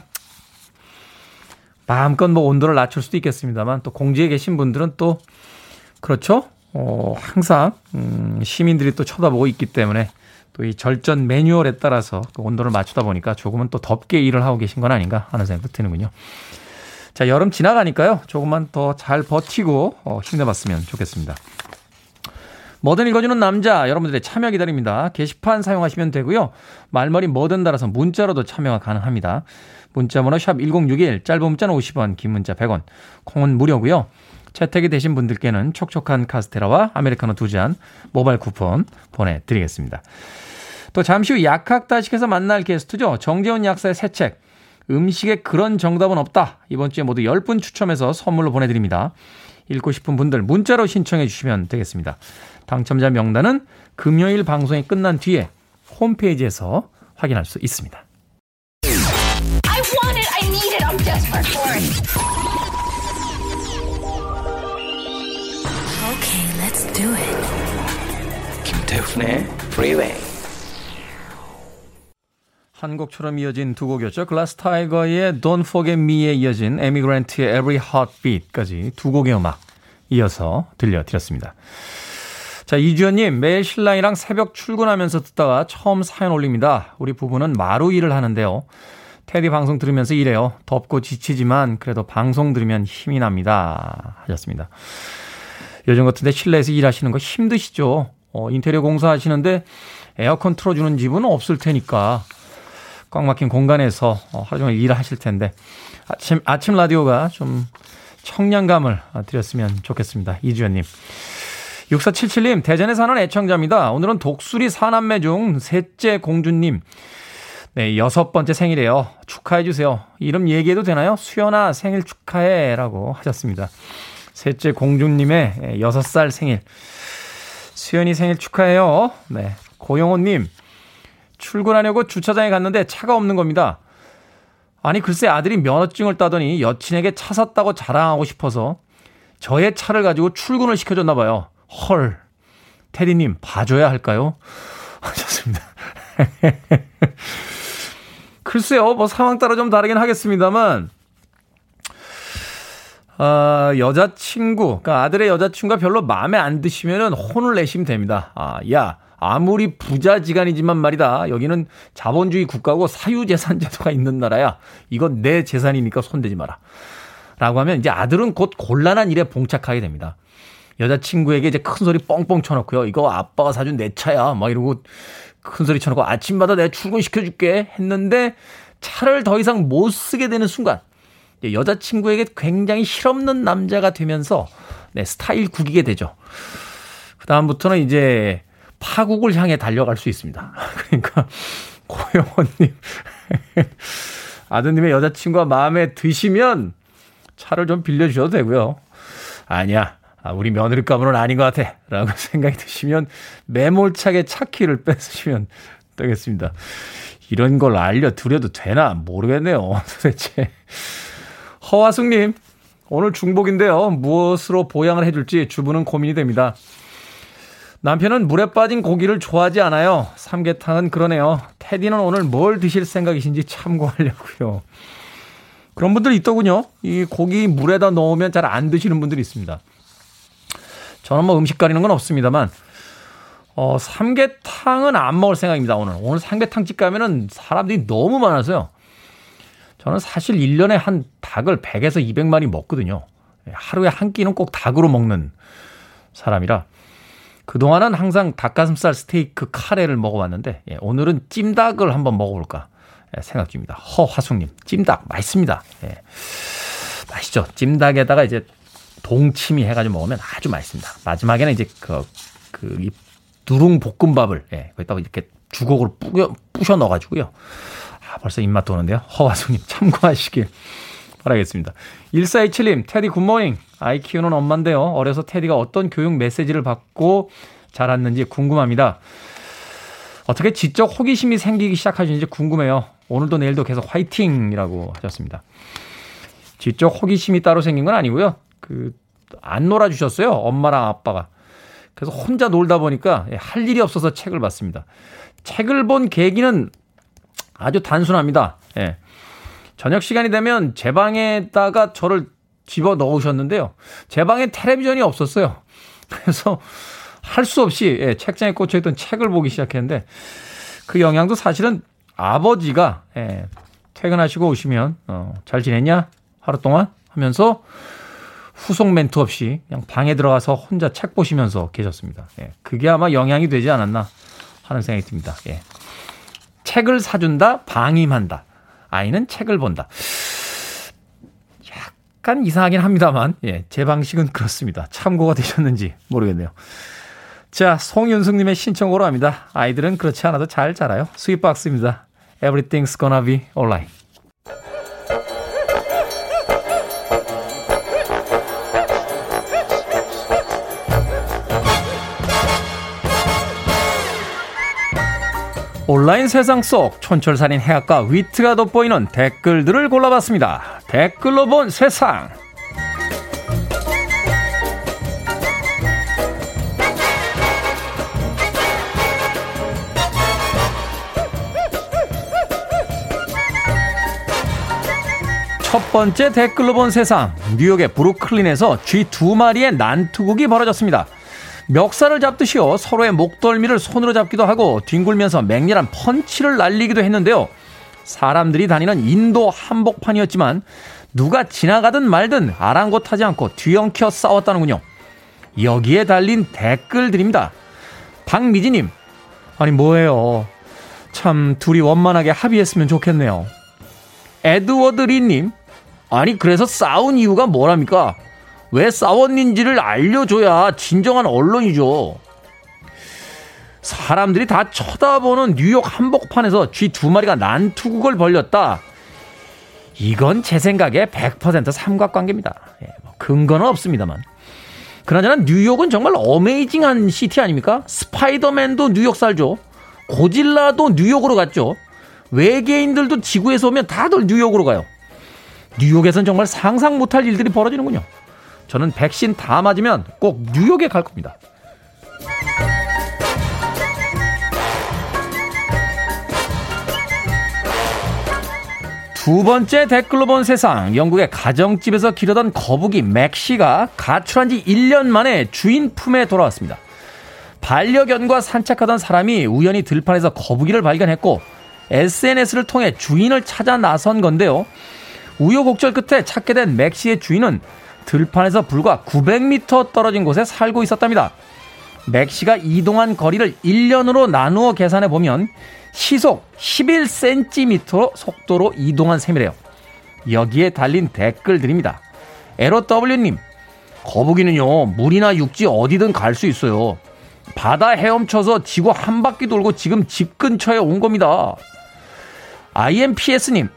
마음껏 뭐 온도를 낮출 수도 있겠습니다만 또 공직에 계신 분들은 또 그렇죠. 어, 항상 음, 시민들이 또 쳐다보고 있기 때문에 또 이 절전 매뉴얼에 따라서 그 온도를 맞추다 보니까 조금은 또 덥게 일을 하고 계신 건 아닌가 하는 생각도 드는군요. 자, 여름 지나가니까요. 조금만 더 잘 버티고 어, 힘내봤으면 좋겠습니다. 뭐든 읽어주는 남자 여러분들의 참여 기다립니다. 게시판 사용하시면 되고요. 말머리 뭐든 달아서 문자로도 참여가 가능합니다. 문자번호 샵 1061 짧은 문자는 50원 긴 문자 100원 콩은 무료고요. 채택이 되신 분들께는 촉촉한 카스테라와 아메리카노 두 잔 모바일 쿠폰 보내드리겠습니다. 또 잠시 후 약학다식에서 만날 게스트죠. 정재훈 약사의 새 책 음식에 그런 정답은 없다. 이번 주에 모두 10분 추첨해서 선물로 보내드립니다. 읽고 싶은 분들 문자로 신청해 주시면 되겠습니다. 당첨자 명단은 금요일 방송이 끝난 뒤에 홈페이지에서 확인할 수 있습니다. I want it. I need it. I'm desperate for it. Okay, let's do it. 김태훈의 Freeway. 한 곡처럼 이어진 두 곡이었죠. 글라스 타이거의 Don't Forget Me에 이어진 에미 그랜트의 Every Heartbeat까지 두 곡의 음악 이어서 들려드렸습니다. 자, 이주연님, 매일 신랑이랑 새벽 출근하면서 듣다가 처음 사연 올립니다. 우리 부부는 마루 일을 하는데요. 테디 방송 들으면서 일해요. 덥고 지치지만 그래도 방송 들으면 힘이 납니다. 하셨습니다. 요즘 같은데 실내에서 일하시는 거 힘드시죠? 어, 인테리어 공사하시는데 에어컨 틀어주는 집은 없을 테니까 꽉 막힌 공간에서 어, 하루 종일 일을 하실 텐데 아침 아침 라디오가 좀 청량감을 드렸으면 좋겠습니다. 이주연님. 6477님, 대전에 사는 애청자입니다. 오늘은 독수리 사남매 중 셋째 공주님. 네, 여섯 번째 생일이에요. 축하해주세요. 이름 얘기해도 되나요? 수연아 생일 축하해. 라고 하셨습니다. 셋째 공주님의 여섯 살 생일. 수연이 생일 축하해요. 네. 고영호님, 출근하려고 주차장에 갔는데 차가 없는 겁니다. 아니, 글쎄 아들이 면허증을 따더니 여친에게 차 샀다고 자랑하고 싶어서 저의 차를 가지고 출근을 시켜줬나 봐요. 헐. 테디님, 봐줘야 할까요? 하셨습니다. 글쎄요, 뭐 상황 따라 좀 다르긴 하겠습니다만, 아, 여자친구, 그러니까 아들의 여자친구가 별로 마음에 안 드시면은 혼을 내시면 됩니다. 아, 야, 아무리 부자지간이지만 말이다. 여기는 자본주의 국가고 사유재산 제도가 있는 나라야. 이건 내 재산이니까 손대지 마라. 라고 하면 이제 아들은 곧 곤란한 일에 봉착하게 됩니다. 여자친구에게 이제 큰 소리 뻥뻥 쳐놓고요. 이거 아빠가 사준 내 차야. 막 이러고 큰 소리 쳐놓고 아침마다 내가 출근시켜줄게 했는데 차를 더 이상 못 쓰게 되는 순간 여자친구에게 굉장히 실없는 남자가 되면서 네, 스타일 구기게 되죠. 그다음부터는 이제 파국을 향해 달려갈 수 있습니다. 그러니까 고영호님 아드님의 여자친구가 마음에 드시면 차를 좀 빌려주셔도 되고요. 아니야. 아, 우리 며느리감은 아닌 것 같아. 라고 생각이 드시면 매몰차게 차 키를 뺏으시면 되겠습니다. 이런 걸 알려드려도 되나 모르겠네요. 도대체. 허화숙님, 오늘 중복인데요. 무엇으로 보양을 해줄지 주부는 고민이 됩니다. 남편은 물에 빠진 고기를 좋아하지 않아요. 삼계탕은 그러네요. 테디는 오늘 뭘 드실 생각이신지 참고하려고요. 그런 분들 있더군요. 이 고기 물에다 넣으면 잘 안 드시는 분들이 있습니다. 저는 뭐 음식 가리는 건 없습니다만, 어, 삼계탕은 안 먹을 생각입니다, 오늘. 오늘 삼계탕집 가면은 사람들이 너무 많아서요. 저는 사실 1년에 한 닭을 100에서 200마리 먹거든요. 하루에 한 끼는 꼭 닭으로 먹는 사람이라. 그동안은 항상 닭가슴살 스테이크 카레를 먹어왔는데, 예, 오늘은 찜닭을 한번 먹어볼까 예, 생각 중입니다. 허화숙님, 찜닭 맛있습니다. 예. 맛있죠? 찜닭에다가 이제 동치미 해가지고 먹으면 아주 맛있습니다. 마지막에는 이제 그, 그, 이 누룽 볶음밥을, 예, 거기다가 이렇게 주걱으로 뿌겨, 부셔 넣어가지고요. 아, 벌써 입맛 도는데요. 허화숙님 참고하시길 바라겠습니다. 1427님, 테디 굿모닝. 아이 키우는 엄마인데요. 어려서 테디가 어떤 교육 메시지를 받고 자랐는지 궁금합니다. 어떻게 지적 호기심이 생기기 시작하시는지 궁금해요. 오늘도 내일도 계속 화이팅이라고 하셨습니다. 지적 호기심이 따로 생긴 건 아니고요. 그, 안 놀아주셨어요. 엄마랑 아빠가. 그래서 혼자 놀다 보니까 할 일이 없어서 책을 봤습니다. 책을 본 계기는 아주 단순합니다. 예. 저녁 시간이 되면 제 방에다가 저를 집어 넣으셨는데요. 제 방에 텔레비전이 없었어요. 그래서 할 수 없이 예, 책장에 꽂혀 있던 책을 보기 시작했는데 그 영향도 사실은 아버지가 예, 퇴근하시고 오시면 어, 잘 지냈냐 하루 동안 하면서 후속 멘트 없이 그냥 방에 들어가서 혼자 책 보시면서 계셨습니다. 예, 그게 아마 영향이 되지 않았나 하는 생각이 듭니다. 예. 책을 사준다, 방임한다. 아이는 책을 본다. 약간 이상하긴 합니다만, 예, 제 방식은 그렇습니다. 참고가 되셨는지 모르겠네요. 자, 송윤숙님의 신청으로 합니다. 아이들은 그렇지 않아도 잘 자라요. 스윗박스입니다. Everything's gonna be alright. 온라인 세상 속 촌철살인 해학과 위트가 돋보이는 댓글들을 골라봤습니다. 댓글로 본 세상. 첫 번째 댓글로 본 세상. 뉴욕의 브루클린에서 쥐 두 마리의 난투극이 벌어졌습니다. 멱살을 잡듯이요 서로의 목덜미를 손으로 잡기도 하고 뒹굴면서 맹렬한 펀치를 날리기도 했는데요. 사람들이 다니는 인도 한복판이었지만 누가 지나가든 말든 아랑곳하지 않고 뒤엉켜 싸웠다는군요. 여기에 달린 댓글들입니다. 박미지님, 아니 뭐예요? 참 둘이 원만하게 합의했으면 좋겠네요. 에드워드 리님, 아니 그래서 싸운 이유가 뭐랍니까? 왜 싸웠는지를 알려줘야 진정한 언론이죠. 사람들이 다 쳐다보는 뉴욕 한복판에서 쥐 두 마리가 난투극을 벌렸다. 이건 제 생각에 100% 삼각관계입니다. 예, 뭐 근거는 없습니다만. 그나저나 뉴욕은 정말 amazing한 city 아닙니까? 스파이더맨도 뉴욕 살죠. 고질라도 뉴욕으로 갔죠. 외계인들도 지구에서 오면 다들 뉴욕으로 가요. 뉴욕에선 정말 상상 못할 일들이 벌어지는군요. 저는 백신 다 맞으면 꼭 뉴욕에 갈 겁니다. 두 번째 댓글로 본 세상. 영국의 가정집에서 기르던 거북이 맥시가 가출한 지 1년 만에 주인 품에 돌아왔습니다. 반려견과 산책하던 사람이 우연히 들판에서 거북이를 발견했고 SNS를 통해 주인을 찾아 나선 건데요. 우여곡절 끝에 찾게 된 맥시의 주인은 들판에서 불과 900m 떨어진 곳에 살고 있었답니다. 맥시가 이동한 거리를 1년으로 나누어 계산해 보면 시속 11cm 속도로 이동한 셈이래요. 여기에 달린 댓글들입니다. 에러 W님, 거북이는요, 물이나 육지 어디든 갈 수 있어요. 바다 헤엄쳐서 지구 한 바퀴 돌고 지금 집 근처에 온 겁니다. IMPS님,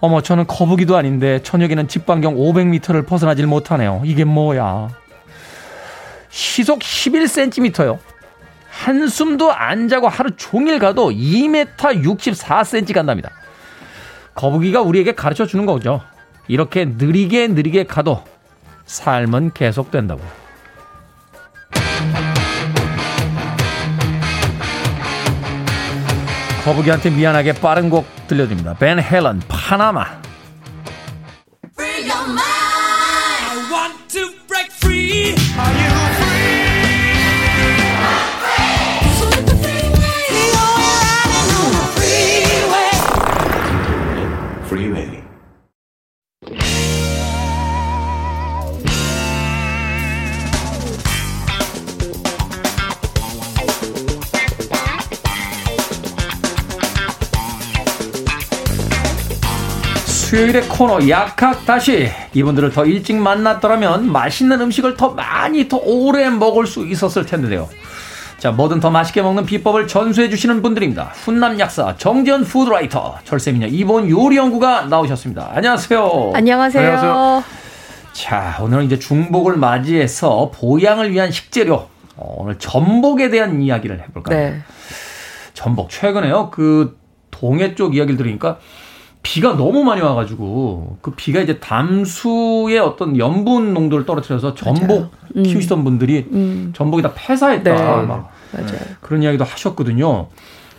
어머, 저는 거북이도 아닌데 저녁에는 집 반경 500m를 벗어나질 못하네요. 이게 뭐야. 시속 11cm요. 한숨도 안 자고 하루 종일 가도 2m 64cm 간답니다. 거북이가 우리에게 가르쳐 주는 거죠. 이렇게 느리게 느리게 가도 삶은 계속된다고. 거북이한테 미안하게 빠른 곡 들려드립니다. 벤 헬런 파나마. 수요일의 코너 약학 다시 이분들을 더 일찍 만났더라면 맛있는 음식을 더 많이 더 오래 먹을 수 있었을 텐데요. 자, 뭐든 더 맛있게 먹는 비법을 전수해 주시는 분들입니다. 훈남 약사 정지현 푸드라이터 절세미녀 이본 요리 연구가 나오셨습니다. 안녕하세요. 안녕하세요. 안녕하세요. 자, 오늘은 이제 중복을 맞이해서 보양을 위한 식재료 어, 오늘 전복에 대한 이야기를 해볼까요? 네. 전복 최근에요 그 동해 쪽 이야기를 들으니까 비가 너무 많이 와가지고 그 비가 이제 담수의 어떤 염분 농도를 떨어뜨려서 전복 키우시던 분들이 전복이 다 폐사했다 음. 네. 막 맞아요. 그런 이야기도 하셨거든요.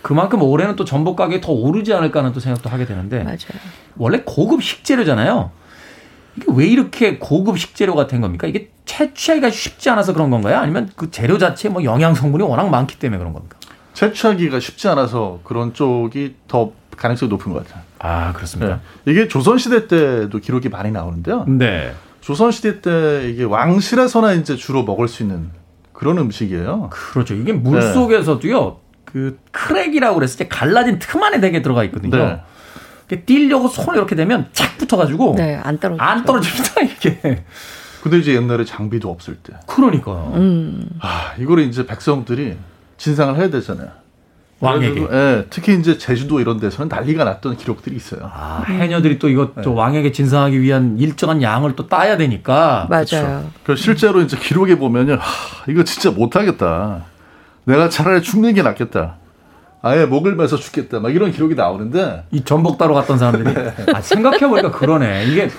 그만큼 올해는 또 전복 가격이 더 오르지 않을까 하는 또 생각도 하게 되는데 맞아요. 원래 고급 식재료잖아요. 이게 왜 이렇게 고급 식재료가 된 겁니까? 이게 채취하기가 쉽지 않아서 그런 건가요? 아니면 그 재료 자체에 뭐 영양 성분이 워낙 많기 때문에 그런 겁니까? 채취하기가 쉽지 않아서 그런 쪽이 더 가능성이 높은 것 같아요. 아 그렇습니다. 네. 이게 조선 시대 때도 기록이 많이 나오는데요. 네. 조선 시대 때 이게 왕실에서나 이제 주로 먹을 수 있는 그런 음식이에요. 그렇죠. 이게 물 네. 속에서도요. 그 crack이라고 그랬을 때 갈라진 틈 안에 되게 들어가 있거든요. 네. 떼려고 손을 이렇게 대면 착 붙어가지고 네, 안 떨어져. 안 떨어집니다 이게. 근데 이제 옛날에 장비도 없을 때. 그러니까요. 음. 아, 이거를 이제 백성들이 진상을 해야 되잖아요. 왕에게. 예, 특히 이제 제주도 이런 데서는 난리가 났던 기록들이 있어요. 아, 해녀들이 또 이거 또 왕에게 진상하기 위한 일정한 양을 또 따야 되니까. 맞아요. 그 실제로 이제 기록에 보면은 하, 이거 진짜 못하겠다. 내가 차라리 죽는 게 낫겠다. 아예 목을 매서 죽겠다. 막 이런 기록이 나오는데 이 전복 따러 갔던 사람들이 아, 생각해 보니까 그러네. 이게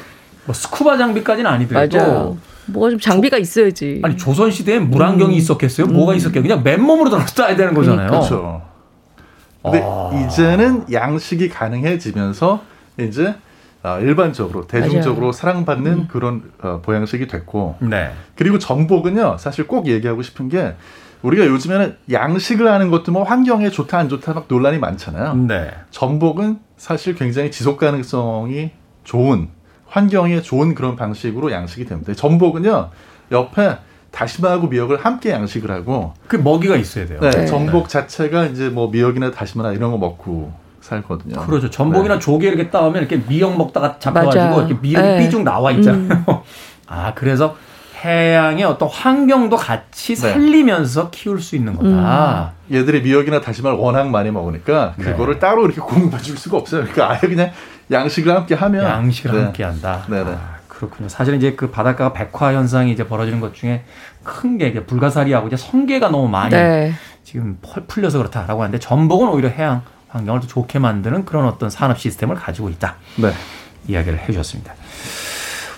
뭐 스쿠바 장비까지는 아니더라도 맞아요. 뭐가 좀 장비가 있어야지. 아니 조선 시대에 물안경이 있었겠어요? 뭐가 있었겠어요? 그냥 맨몸으로 따야 되는 거잖아요. 그렇죠. 근데 아. 이제는 양식이 가능해지면서 이제 아, 일반적으로 대중적으로 맞아요. 사랑받는 그런 어, 보양식이 됐고 네. 그리고 전복은요 사실 꼭 얘기하고 싶은 게 우리가 요즘에는 양식을 하는 것도 뭐 환경에 좋다 안 좋다 막 논란이 많잖아요. 네. 전복은 사실 굉장히 지속 가능성이 좋은 환경에 좋은 그런 방식으로 양식이 됩니다. 전복은요 옆에 다시마하고 미역을 함께 양식을 하고 그 먹이가 있어야 돼요. 네, 전복 자체가 이제 뭐 미역이나 다시마나 이런 거 먹고 살거든요. 그렇죠. 전복이나 네. 조개 이렇게 따오면 이렇게 미역 먹다가 잡혀가지고 맞아. 이렇게 미역이 네. 삐죽 나와 있잖아요. 아 그래서 해양의 어떤 환경도 같이 네. 살리면서 키울 수 있는 거다. 얘들이 미역이나 다시마를 워낙 많이 먹으니까 네. 그거를 따로 이렇게 공급해 줄 수가 없어요. 그러니까 아예 그냥 양식을 함께 하면 양식을 네. 함께 한다. 네네. 아, 그렇군요. 사실은 이제 그 바닷가가 백화 현상이 이제 벌어지는 것 중에 큰 게 이제 불가사리하고 이제 성게가 너무 많이 네. 지금 펄- 풀려서 그렇다라고 하는데 전복은 오히려 해양 환경을 더 좋게 만드는 그런 어떤 산업 시스템을 가지고 있다. 네. 이야기를 해주셨습니다.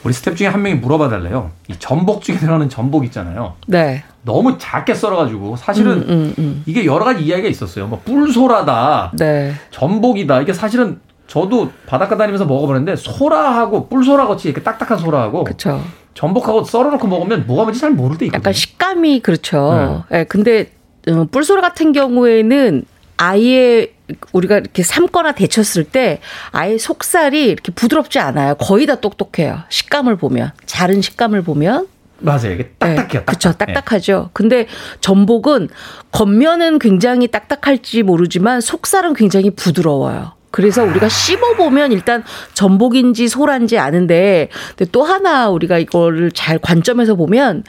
우리 스텝 중에 한 명이 물어봐 달래요. 이 전복죽에 들어가는 전복 있잖아요. 네. 너무 작게 썰어가지고 사실은 음, 음, 음. 이게 여러 가지 이야기가 있었어요. 뭐 뿔소라다, 네. 전복이다. 이게 사실은 저도 바닷가 다니면서 먹어보는데 소라하고 뿔소라 같이 이렇게 딱딱한 소라하고 그렇죠. 전복하고 썰어놓고 먹으면 뭐가 뭔지 잘 모를 때 있거든요. 약간 식감이 그렇죠. 예, 근데 어, 뿔소라 같은 경우에는 아예 우리가 이렇게 삶거나 데쳤을 때 아예 속살이 이렇게 부드럽지 않아요. 거의 다 똑똑해요. 식감을 보면 자른 식감을 보면 맞아요. 이게 딱딱해요. 그렇죠. 딱딱. 예. 딱딱하죠. 근데 전복은 겉면은 굉장히 딱딱할지 모르지만 속살은 굉장히 부드러워요. 그래서 아. 우리가 씹어 보면 일단 전복인지 소란지 아는데 또 하나 우리가 이거를 잘 관점에서 보면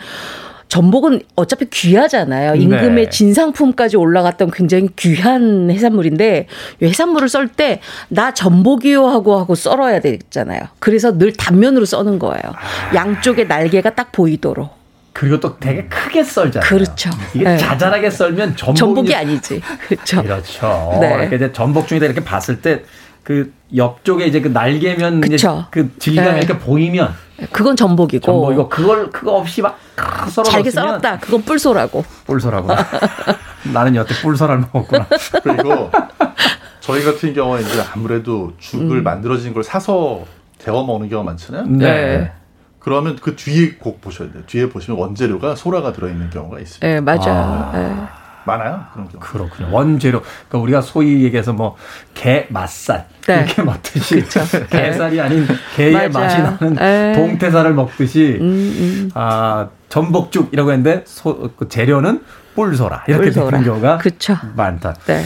전복은 어차피 귀하잖아요. 임금의 네. 진상품까지 올라갔던 굉장히 귀한 해산물인데 이 해산물을 썰 때 나 전복이요 하고 하고 썰어야 되잖아요. 그래서 늘 단면으로 써는 거예요. 양쪽에 날개가 딱 보이도록. 그리고 또 되게 크게 썰잖아요. 그렇죠. 이게 네. 자잘하게 썰면 전복이, 전복이 아니지. 그렇죠. 그렇죠. 네. 이렇게 이제 전복 중에다 이렇게 봤을 때 그 옆쪽에 이제 그 날개면 이제 그쵸. 그 질감이 네. 이렇게 보이면 그건 전복이고. 전복이고 그걸 그거 없이 막 썰어 잘게 썰었다. 그건 뿔소라고. 뿔소라고. 나는 여태 뿔소라를 먹었구나. 그리고 저희 같은 경우는 이제 아무래도 죽을 음. 만들어진 걸 사서 데워 먹는 경우가 많잖아요. 네. 그러면 그 뒤에 꼭 보셔야 돼요. 뒤에 보시면 원재료가 소라가 들어있는 경우가 있습니다. 예, 맞아요. 예. 많아요. 그런 경우. 그렇군요. 원재료. 그러니까 우리가 소위 얘기해서 뭐 게 맛살 네. 이렇게 먹듯이 게살이 아닌 게의 맞아요. 맛이 나는 에. 동태살을 먹듯이 음, 음. 아 전복죽이라고 했는데 소, 그 재료는 뿔소라 이렇게 뿔소라. 되는 경우가 그쵸. 많다. 네.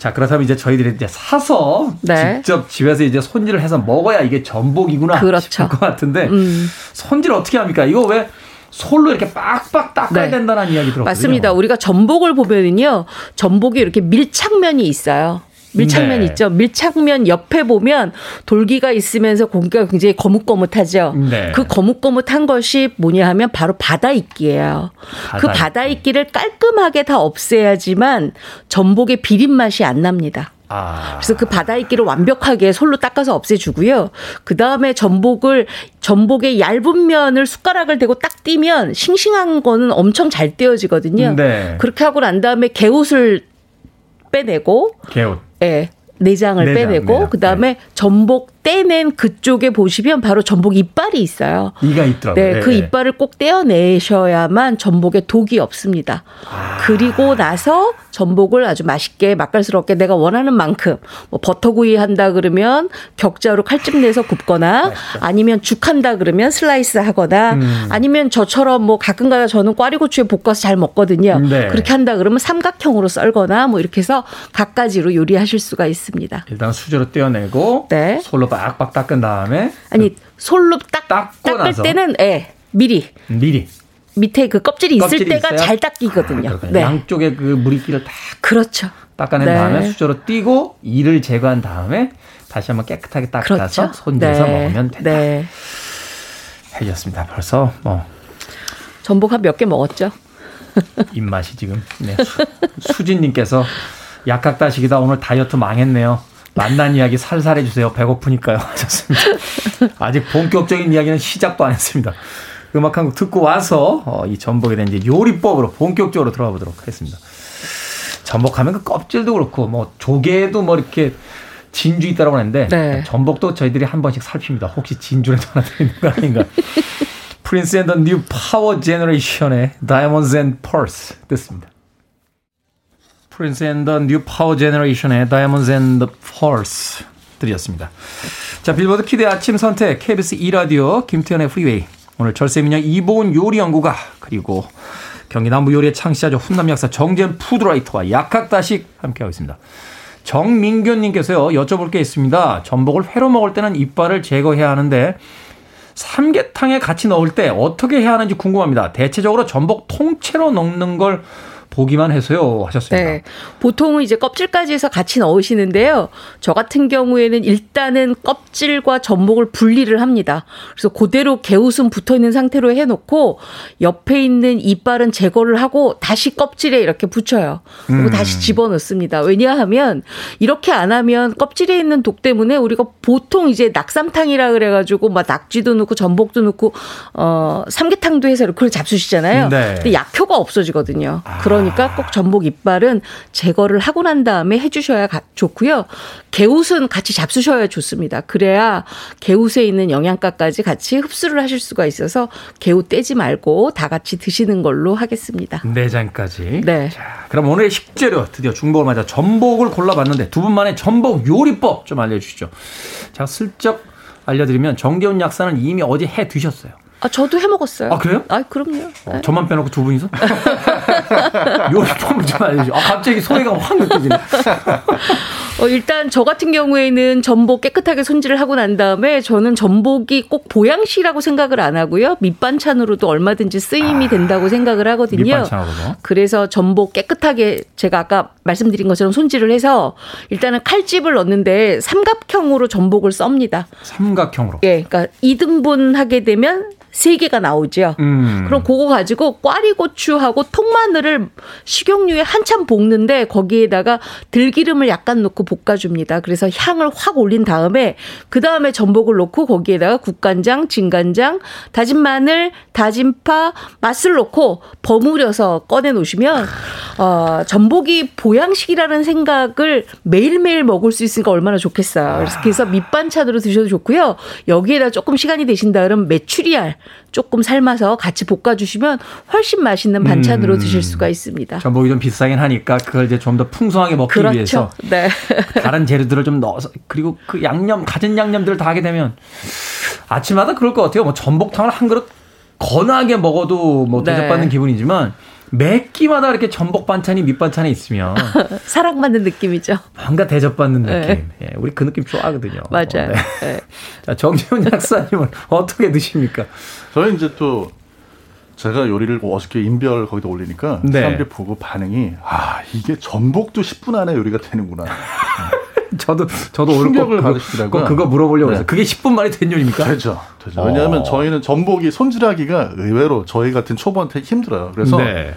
자 그렇다면 이제 저희들이 이제 사서 네. 직접 집에서 이제 손질을 해서 먹어야 이게 전복이구나 그렇죠. 싶을 것 같은데 음. 손질 어떻게 합니까? 이거 왜 솔로 이렇게 빡빡 닦아야 네. 된다는 이야기 들었거든요. 맞습니다. 우리가 전복을 보면은요, 전복이 이렇게 밀착면이 있어요. 밀착면 네. 있죠. 밀착면 옆에 보면 돌기가 있으면서 고기가 굉장히 거뭇거뭇하죠. 네. 그 거뭇거뭇한 것이 뭐냐 하면 바로 바다 이끼예요. 그 바다 바다 이끼를 깔끔하게 다 없애야지만 전복의 비린 맛이 안 납니다. 아. 그래서 그 바다 이끼를 완벽하게 솔로 닦아서 없애주고요. 그 다음에 전복을 전복의 얇은 면을 숟가락을 대고 딱 띄면 싱싱한 거는 엄청 잘 떼어지거든요. 네. 그렇게 하고 난 다음에 개옷을 빼내고, 개옷. 예. 내장을 내장, 빼내고. 그다음에 전복 떼낸 그쪽에 보시면 바로 전복 이빨이 있어요. 이가 있더라고요. 네, 그 이빨을 꼭 떼어내셔야만 전복에 독이 없습니다. 아. 그리고 나서 전복을 아주 맛있게 맛깔스럽게 내가 원하는 만큼 뭐 버터구이 한다 그러면 격자로 칼집 내서 굽거나 아니면 죽 한다 그러면 슬라이스 하거나 음. 아니면 저처럼 뭐 가끔가다 저는 꽈리고추에 볶아서 잘 먹거든요. 네. 그렇게 한다 그러면 삼각형으로 썰거나 뭐 이렇게 해서 각가지로 요리하실 수가 있습니다. 일단 수저로 떼어내고 네. 솔로 빡빡 닦은 다음에 아니 솔로 딱 닦고 닦을 나서? 때는 예 미리 미리 밑에 그 껍질이 있을 껍질이 때가 있어야? 잘 닦이거든요. 아. 네. 양쪽에 그 물기를 다 그렇죠. 닦아낸 네. 다음에 수저로 띄고 이를 제거한 다음에 다시 한번 깨끗하게 닦아서 그렇죠. 손질해서 네. 먹으면 된다. 네. 해주셨습니다. 벌써 뭐 전복 한 몇 개 먹었죠? 입맛이 지금 네. 수, 수진님께서 약학다식이다 오늘 다이어트 망했네요. 만난 이야기 살살 해주세요. 배고프니까요. 하셨습니다. 아직 본격적인 이야기는 시작도 안 했습니다. 음악 한 곡 듣고 와서 어, 이 전복에 대한 이제 요리법으로 본격적으로 들어가 보도록 하겠습니다. 전복하면 그 껍질도 그렇고 뭐 조개도 뭐 이렇게 진주 있다라고 하는데 네. 전복도 저희들이 한 번씩 살핍니다. 혹시 진주라도 하나 들어있는 거 아닌가. Prince and the New Power Generation의 Diamonds and Pearls 듣습니다. Prince and the New Power Generation의 and the Pearls 들으셨습니다. 자 빌보드 키드의 아침 선택 KBS 2라디오 김태훈의 프리웨이 오늘 절세미녀 이보은 요리연구가 그리고 경기 남부 요리의 창시자죠. 훈남 약사 정재훈 food writer와 약학다식 함께하고 있습니다. 정민균님께서요. 여쭤볼 게 있습니다. 전복을 회로 먹을 때는 이빨을 제거해야 하는데 삼계탕에 같이 넣을 때 어떻게 해야 하는지 궁금합니다. 대체적으로 전복 통째로 넣는 걸 보기만 해서요 하셨습니다. 네. 보통은 이제 껍질까지 해서 같이 넣으시는데요. 저 같은 경우에는 일단은 껍질과 전복을 분리를 합니다. 그래서 그대로 개웃음 붙어 있는 상태로 해 놓고 옆에 있는 이빨은 제거를 하고 다시 껍질에 이렇게 붙여요. 그리고 음. 다시 집어넣습니다. 왜냐하면 이렇게 안 하면 껍질에 있는 독 때문에 우리가 보통 이제 낙삼탕이라 그래 가지고 막 낙지도 넣고 전복도 넣고 어 삼계탕도 해서 그걸 잡수시잖아요. 네. 근데 약효가 없어지거든요. 그러니 까 꼭 전복 이빨은 제거를 하고 난 다음에 해주셔야 가- 좋고요. 개웃은 같이 잡수셔야 좋습니다. 그래야 개웃에 있는 영양가까지 같이 흡수를 하실 수가 있어서 개웃 떼지 말고 다 같이 드시는 걸로 하겠습니다. 내장까지. 네. 자, 그럼 오늘의 식재료 드디어 중복을 맞아 전복을 골라봤는데 두 분만의 전복 요리법 좀 알려주시죠. 제가 슬쩍 알려드리면 정재훈 약사는 이미 어제 해 드셨어요. 아, 저도 해 먹었어요. 아, 그래요? 아, 그럼요. 어, 저만 빼놓고 두 분이서? 요리법을 좀 알려주시죠. 아, 갑자기 소리가 확 느껴지네. 어, 일단 저 같은 경우에는 전복 깨끗하게 손질을 하고 난 다음에 저는 전복이 꼭 보양식이라고 생각을 안 하고요. 밑반찬으로도 얼마든지 쓰임이 된다고 생각을 하거든요. 밑반찬으로도. 그래서 전복 깨끗하게 제가 아까 말씀드린 것처럼 손질을 해서 일단은 칼집을 넣는데 삼각형으로 전복을 썹니다. 삼각형으로. 예, 그러니까 2등분 하게 되면 세 개가 나오죠. 음. 그럼 그거 가지고 꽈리고추하고 통마늘을 식용유에 한참 볶는데 거기에다가 들기름을 약간 넣고 볶아줍니다. 그래서 향을 확 올린 다음에 그 다음에 전복을 넣고 거기에다가 국간장, 진간장, 다진 마늘, 다진 파, 맛을 넣고 버무려서 꺼내 놓으시면 어, 전복이 보양 식이라는 생각을 매일매일 먹을 수 있으니까 얼마나 좋겠어요. 그래서, 그래서 밑반찬으로 드셔도 좋고요. 여기에다 조금 시간이 되신다 그러면 메추리알 조금 삶아서 같이 볶아주시면 훨씬 맛있는 반찬으로 음. 드실 수가 있습니다. 전복이 좀 비싸긴 하니까 그걸 이제 좀 더 풍성하게 먹기 그렇죠. 위해서 네. 다른 재료들을 좀 넣어서 그리고 그 양념 가진 양념들을 다 하게 되면 아침마다 그럴 것 같아요. 뭐 전복탕을 한 그릇 건하게 먹어도 뭐 네. 대접받는 기분이지만 매 끼마다 이렇게 전복 반찬이 밑반찬에 있으면 사랑받는 느낌이죠. 뭔가 대접받는 느낌. 네. 예, 우리 그 느낌 좋아하거든요. 맞아요. 네. 네. 자, 정재훈 약사님은 어떻게 드십니까? 저는 이제 또 제가 요리를 어저께 인별 거기다 올리니까 네. 사람들이 보고 반응이 아 이게 전복도 10분 안에 요리가 되는구나. 저도 저도 오늘 꼭 충격을 그거, 받으시더라고요. 꼭 그거 물어보려고 네. 했어요. 그게 10분 만에 된 요리입니까? 되죠. 되죠. 왜냐하면 어. 저희는 전복이 손질하기가 의외로 저희 같은 초보한테 힘들어요. 그래서 네.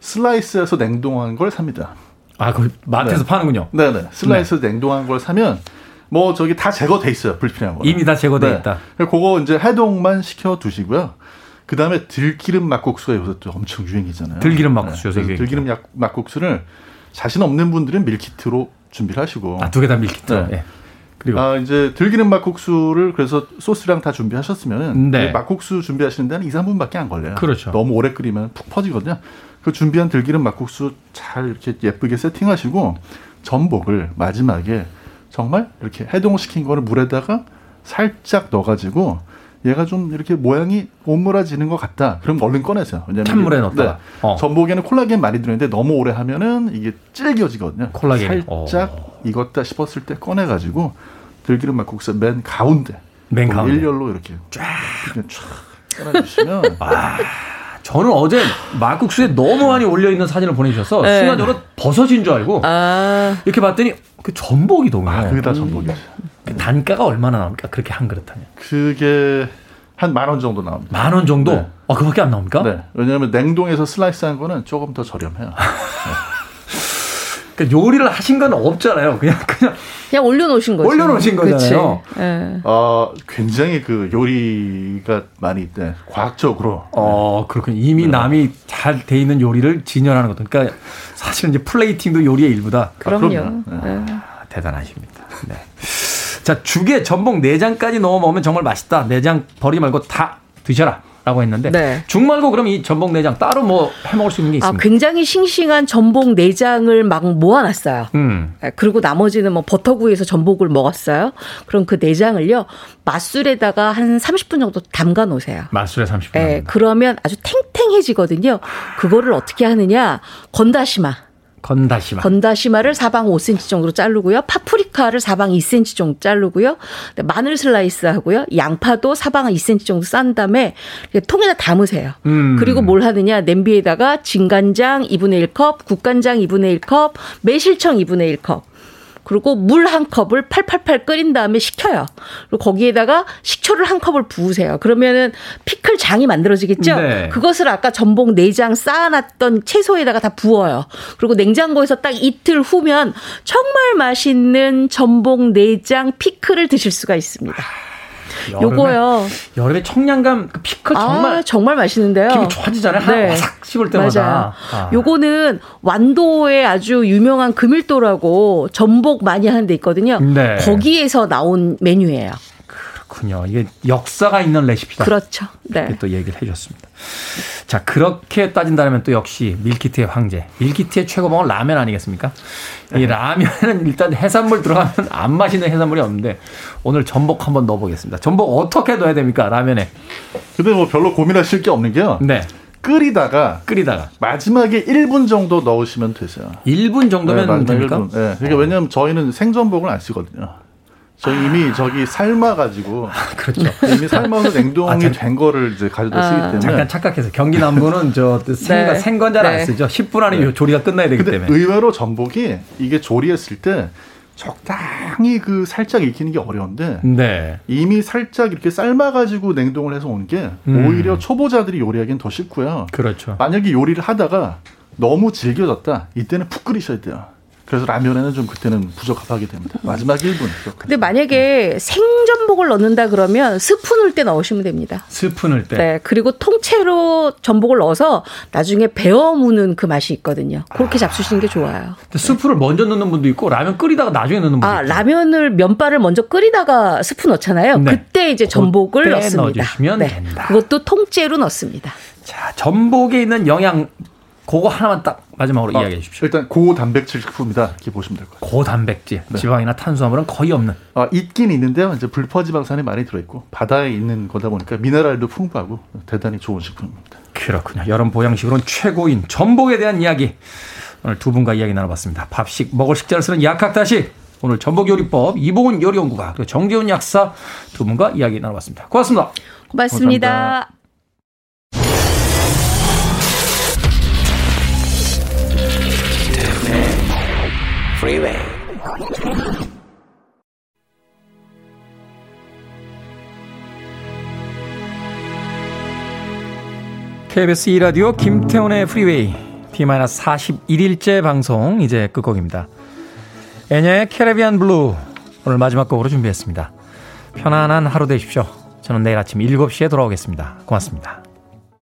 슬라이스해서 냉동한 걸 삽니다. 아, 그 마트에서 네. 파는군요. 네 네. 슬라이스 냉동한 걸 사면 뭐 저기 다 제거돼 있어요. 불필요한 거. 이미 다 제거돼 있다. 그거 이제 해동만 시켜 두시고요. 그 다음에 들기름 막국수가 요새 또 엄청 유행이잖아요. 들기름 막국수 요새 그래서 유행이죠. 들기름 약- 막국수를 자신 없는 분들은 밀키트로 준비를 하시고. 아, 두 개 다 밀키트. 네. 예. 그리고 아, 이제 들기름 막국수를 그래서 소스랑 다 준비하셨으면 네. 막국수 준비하시는 데는 2, 3분밖에 안 걸려요. 그렇죠. 너무 오래 끓이면 푹 퍼지거든요. 그 준비한 들기름 막국수 잘 이렇게 예쁘게 세팅하시고 전복을 마지막에 정말 이렇게 해동시킨 거를 물에다가 살짝 넣어가지고 얘가 좀 이렇게 모양이 오므라지는 것 같다. 그럼 얼른 꺼내세요. 왜냐면 찬물에 넣었다가. 네. 어. 전복에는 콜라겐 많이 들어있는데 너무 오래 하면은 이게 질겨지거든요. 콜라겐이. 살짝 익었다 싶었을 때 꺼내가지고 들기름 막국수 맨 가운데 맨그 가운데. 일렬로 이렇게 쫙 이렇게 쫙 꺼내주시면 저는 어제 막국수에 너무 많이 올려 있는 사진을 보내주셔서 네. 순간적으로 버섯인 줄 알고 아, 이렇게 봤더니 그 전복이더군요. 그게 다 전복이죠. 그 단가가 얼마나 나옵니까? 그렇게 한 그릇 하면 그게 한 만 원 정도 나옵니다. 만 원 정도? 네. 아 그밖에 안 나옵니까? 네. 왜냐하면 냉동해서 슬라이스 한 거는 조금 더 저렴해요. 그러니까 요리를 하신 건 없잖아요. 그냥 그냥 그냥 올려놓으신 거죠. 올려놓으신 거잖아요. 예. 어, 굉장히 그 요리가 많이 있대. 과학적으로. 어 그렇군요. 이미 남이 잘 돼 있는 요리를 진열하는 것도 그러니까 사실은 이제 플레이팅도 요리의 일부다. 그럼요. 그럼요. 예. 아, 대단하십니다. 네. 자, 죽에 전복 내장까지 넣어 먹으면 정말 맛있다. 내장 버리지 말고 다 드셔라. 라고 했는데 네. 죽 말고 그럼 이 전복 내장 따로 뭐 해 먹을 수 있는 게 아, 있습니까? 굉장히 싱싱한 전복 내장을 막 모아놨어요. 음. 예, 그리고 나머지는 뭐 버터구이에서 전복을 먹었어요. 그럼 그 내장을요 맛술에다가 한 30분 정도 담가 놓으세요. 맛술에 30분. 예, 그러면 아주 탱탱해지거든요. 그거를 어떻게 하느냐 건다시마. 건다시마. 건다시마를 사방 5cm 정도로 자르고요. 파프리카를 사방 2cm 정도 자르고요. 네, 마늘 슬라이스 하고요. 양파도 사방 2cm 정도 싼 다음에 통에다 담으세요. 음. 그리고 뭘 하느냐. 냄비에다가 진간장 2분의 1컵, 국간장 2분의 1컵, 매실청 2분의 1컵. 그리고 물 한 컵을 팔팔팔 끓인 다음에 식혀요. 그리고 거기에다가 식초를 한 컵을 부으세요. 그러면은 피클 장이 만들어지겠죠? 네. 그것을 아까 전복 내장 쌓아놨던 채소에다가 다 부어요. 그리고 냉장고에서 딱 이틀 후면 정말 맛있는 전복 내장 피클을 드실 수가 있습니다. 여름에- 요거요. 여름에 청량감 그 피클 정말 아, 정말 맛있는데요. 기분 좋아지잖아요. 하나 와삭 씹을 때마다. 맞아요. 아. 요거는 완도에 아주 유명한 금일도라고 전복 많이 하는 데 있거든요. 네. 거기에서 나온 메뉴예요. 그렇군요. 이게 역사가 있는 레시피다. 그렇죠. 네. 또 얘기를 해줬습니다. 자, 그렇게 따진다면 또 역시 밀키트의 황제. 밀키트의 최고봉은 라면 아니겠습니까? 이 라면은 일단 해산물 들어가면 안 맛있는 해산물이 없는데 오늘 전복 한번 넣어보겠습니다. 전복 어떻게 넣어야 됩니까? 라면에. 근데 뭐 별로 고민하실 게 없는 게요. 네. 끓이다가 끓이다가 마지막에 1분 정도 넣으시면 되세요. 1분 정도면 마지막 됩니까? 1분. 네. 그러니까 왜냐하면 저희는 생전복을 안 쓰거든요. 저희 이미 저기 삶아가지고 그렇죠. 이미 삶아서 냉동이 아, 잠- 된 거를 이제 가져다 쓰기 때문에 잠깐 착각해서 경기 남부는 저 생건 네. 생건 잘안 네. 쓰죠. 10분 안에 조리가 끝나야 되기 근데 때문에. 의외로 전복이 이게 조리했을 때 적당히 그 살짝 익히는 게 어려운데 네. 이미 살짝 이렇게 삶아가지고 냉동을 해서 온게 음. 오히려 초보자들이 요리하기엔 더 쉽고요. 그렇죠. 만약에 요리를 하다가 너무 질겨졌다 이때는 푹 끓이셔야 돼요. 그래서 라면에는 좀 그때는 부적합하게 됩니다. 마지막 1분. 근데 만약에 생전복을 넣는다 그러면 스프 넣을 때 넣으시면 됩니다. 스프 넣을 때. 네. 그리고 통째로 전복을 넣어서 나중에 베어 무는 그 맛이 있거든요. 그렇게 잡수시는 게 좋아요. 근데 스프를 먼저 넣는 분도 있고 라면 끓이다가 나중에 넣는 분도 아, 있고. 라면을 면발을 먼저 끓이다가 스프 넣잖아요. 네. 그때 이제 전복을 그때 넣습니다. 넣어주시면 네. 된다. 그것도 통째로 넣습니다. 자, 전복에 있는 영양 그거 하나만 딱 마지막으로 아, 이야기해 주십시오. 일단 고단백질 식품이다 이렇게 보시면 될 것 같아요. 고단백질, 지방이나 탄수화물은 거의 없는. 아, 있긴 있는데요. 이제 불포지방산이 많이 들어있고 바다에 있는 거다 보니까 미네랄도 풍부하고 대단히 좋은 식품입니다. 그렇군요. 여름 보양식으로는 최고인 전복에 대한 이야기. 오늘 두 분과 이야기 나눠봤습니다. 밥식 먹을 식자를 쓰는 약학다시 오늘 전복 요리법 이보은 요리연구가 그리고 정재훈 약사 두 분과 이야기 나눠봤습니다. 고맙습니다. 고맙습니다. Freeway. KBS 2라디오 김태훈의 프리웨이 D-41일째 방송 이제 끝곡입니다. 애녀의 캐리비안 블루 오늘 마지막 곡으로 준비했습니다. 편안한 하루 되십시오. 저는 내일 아침 7시에 돌아오겠습니다. 고맙습니다.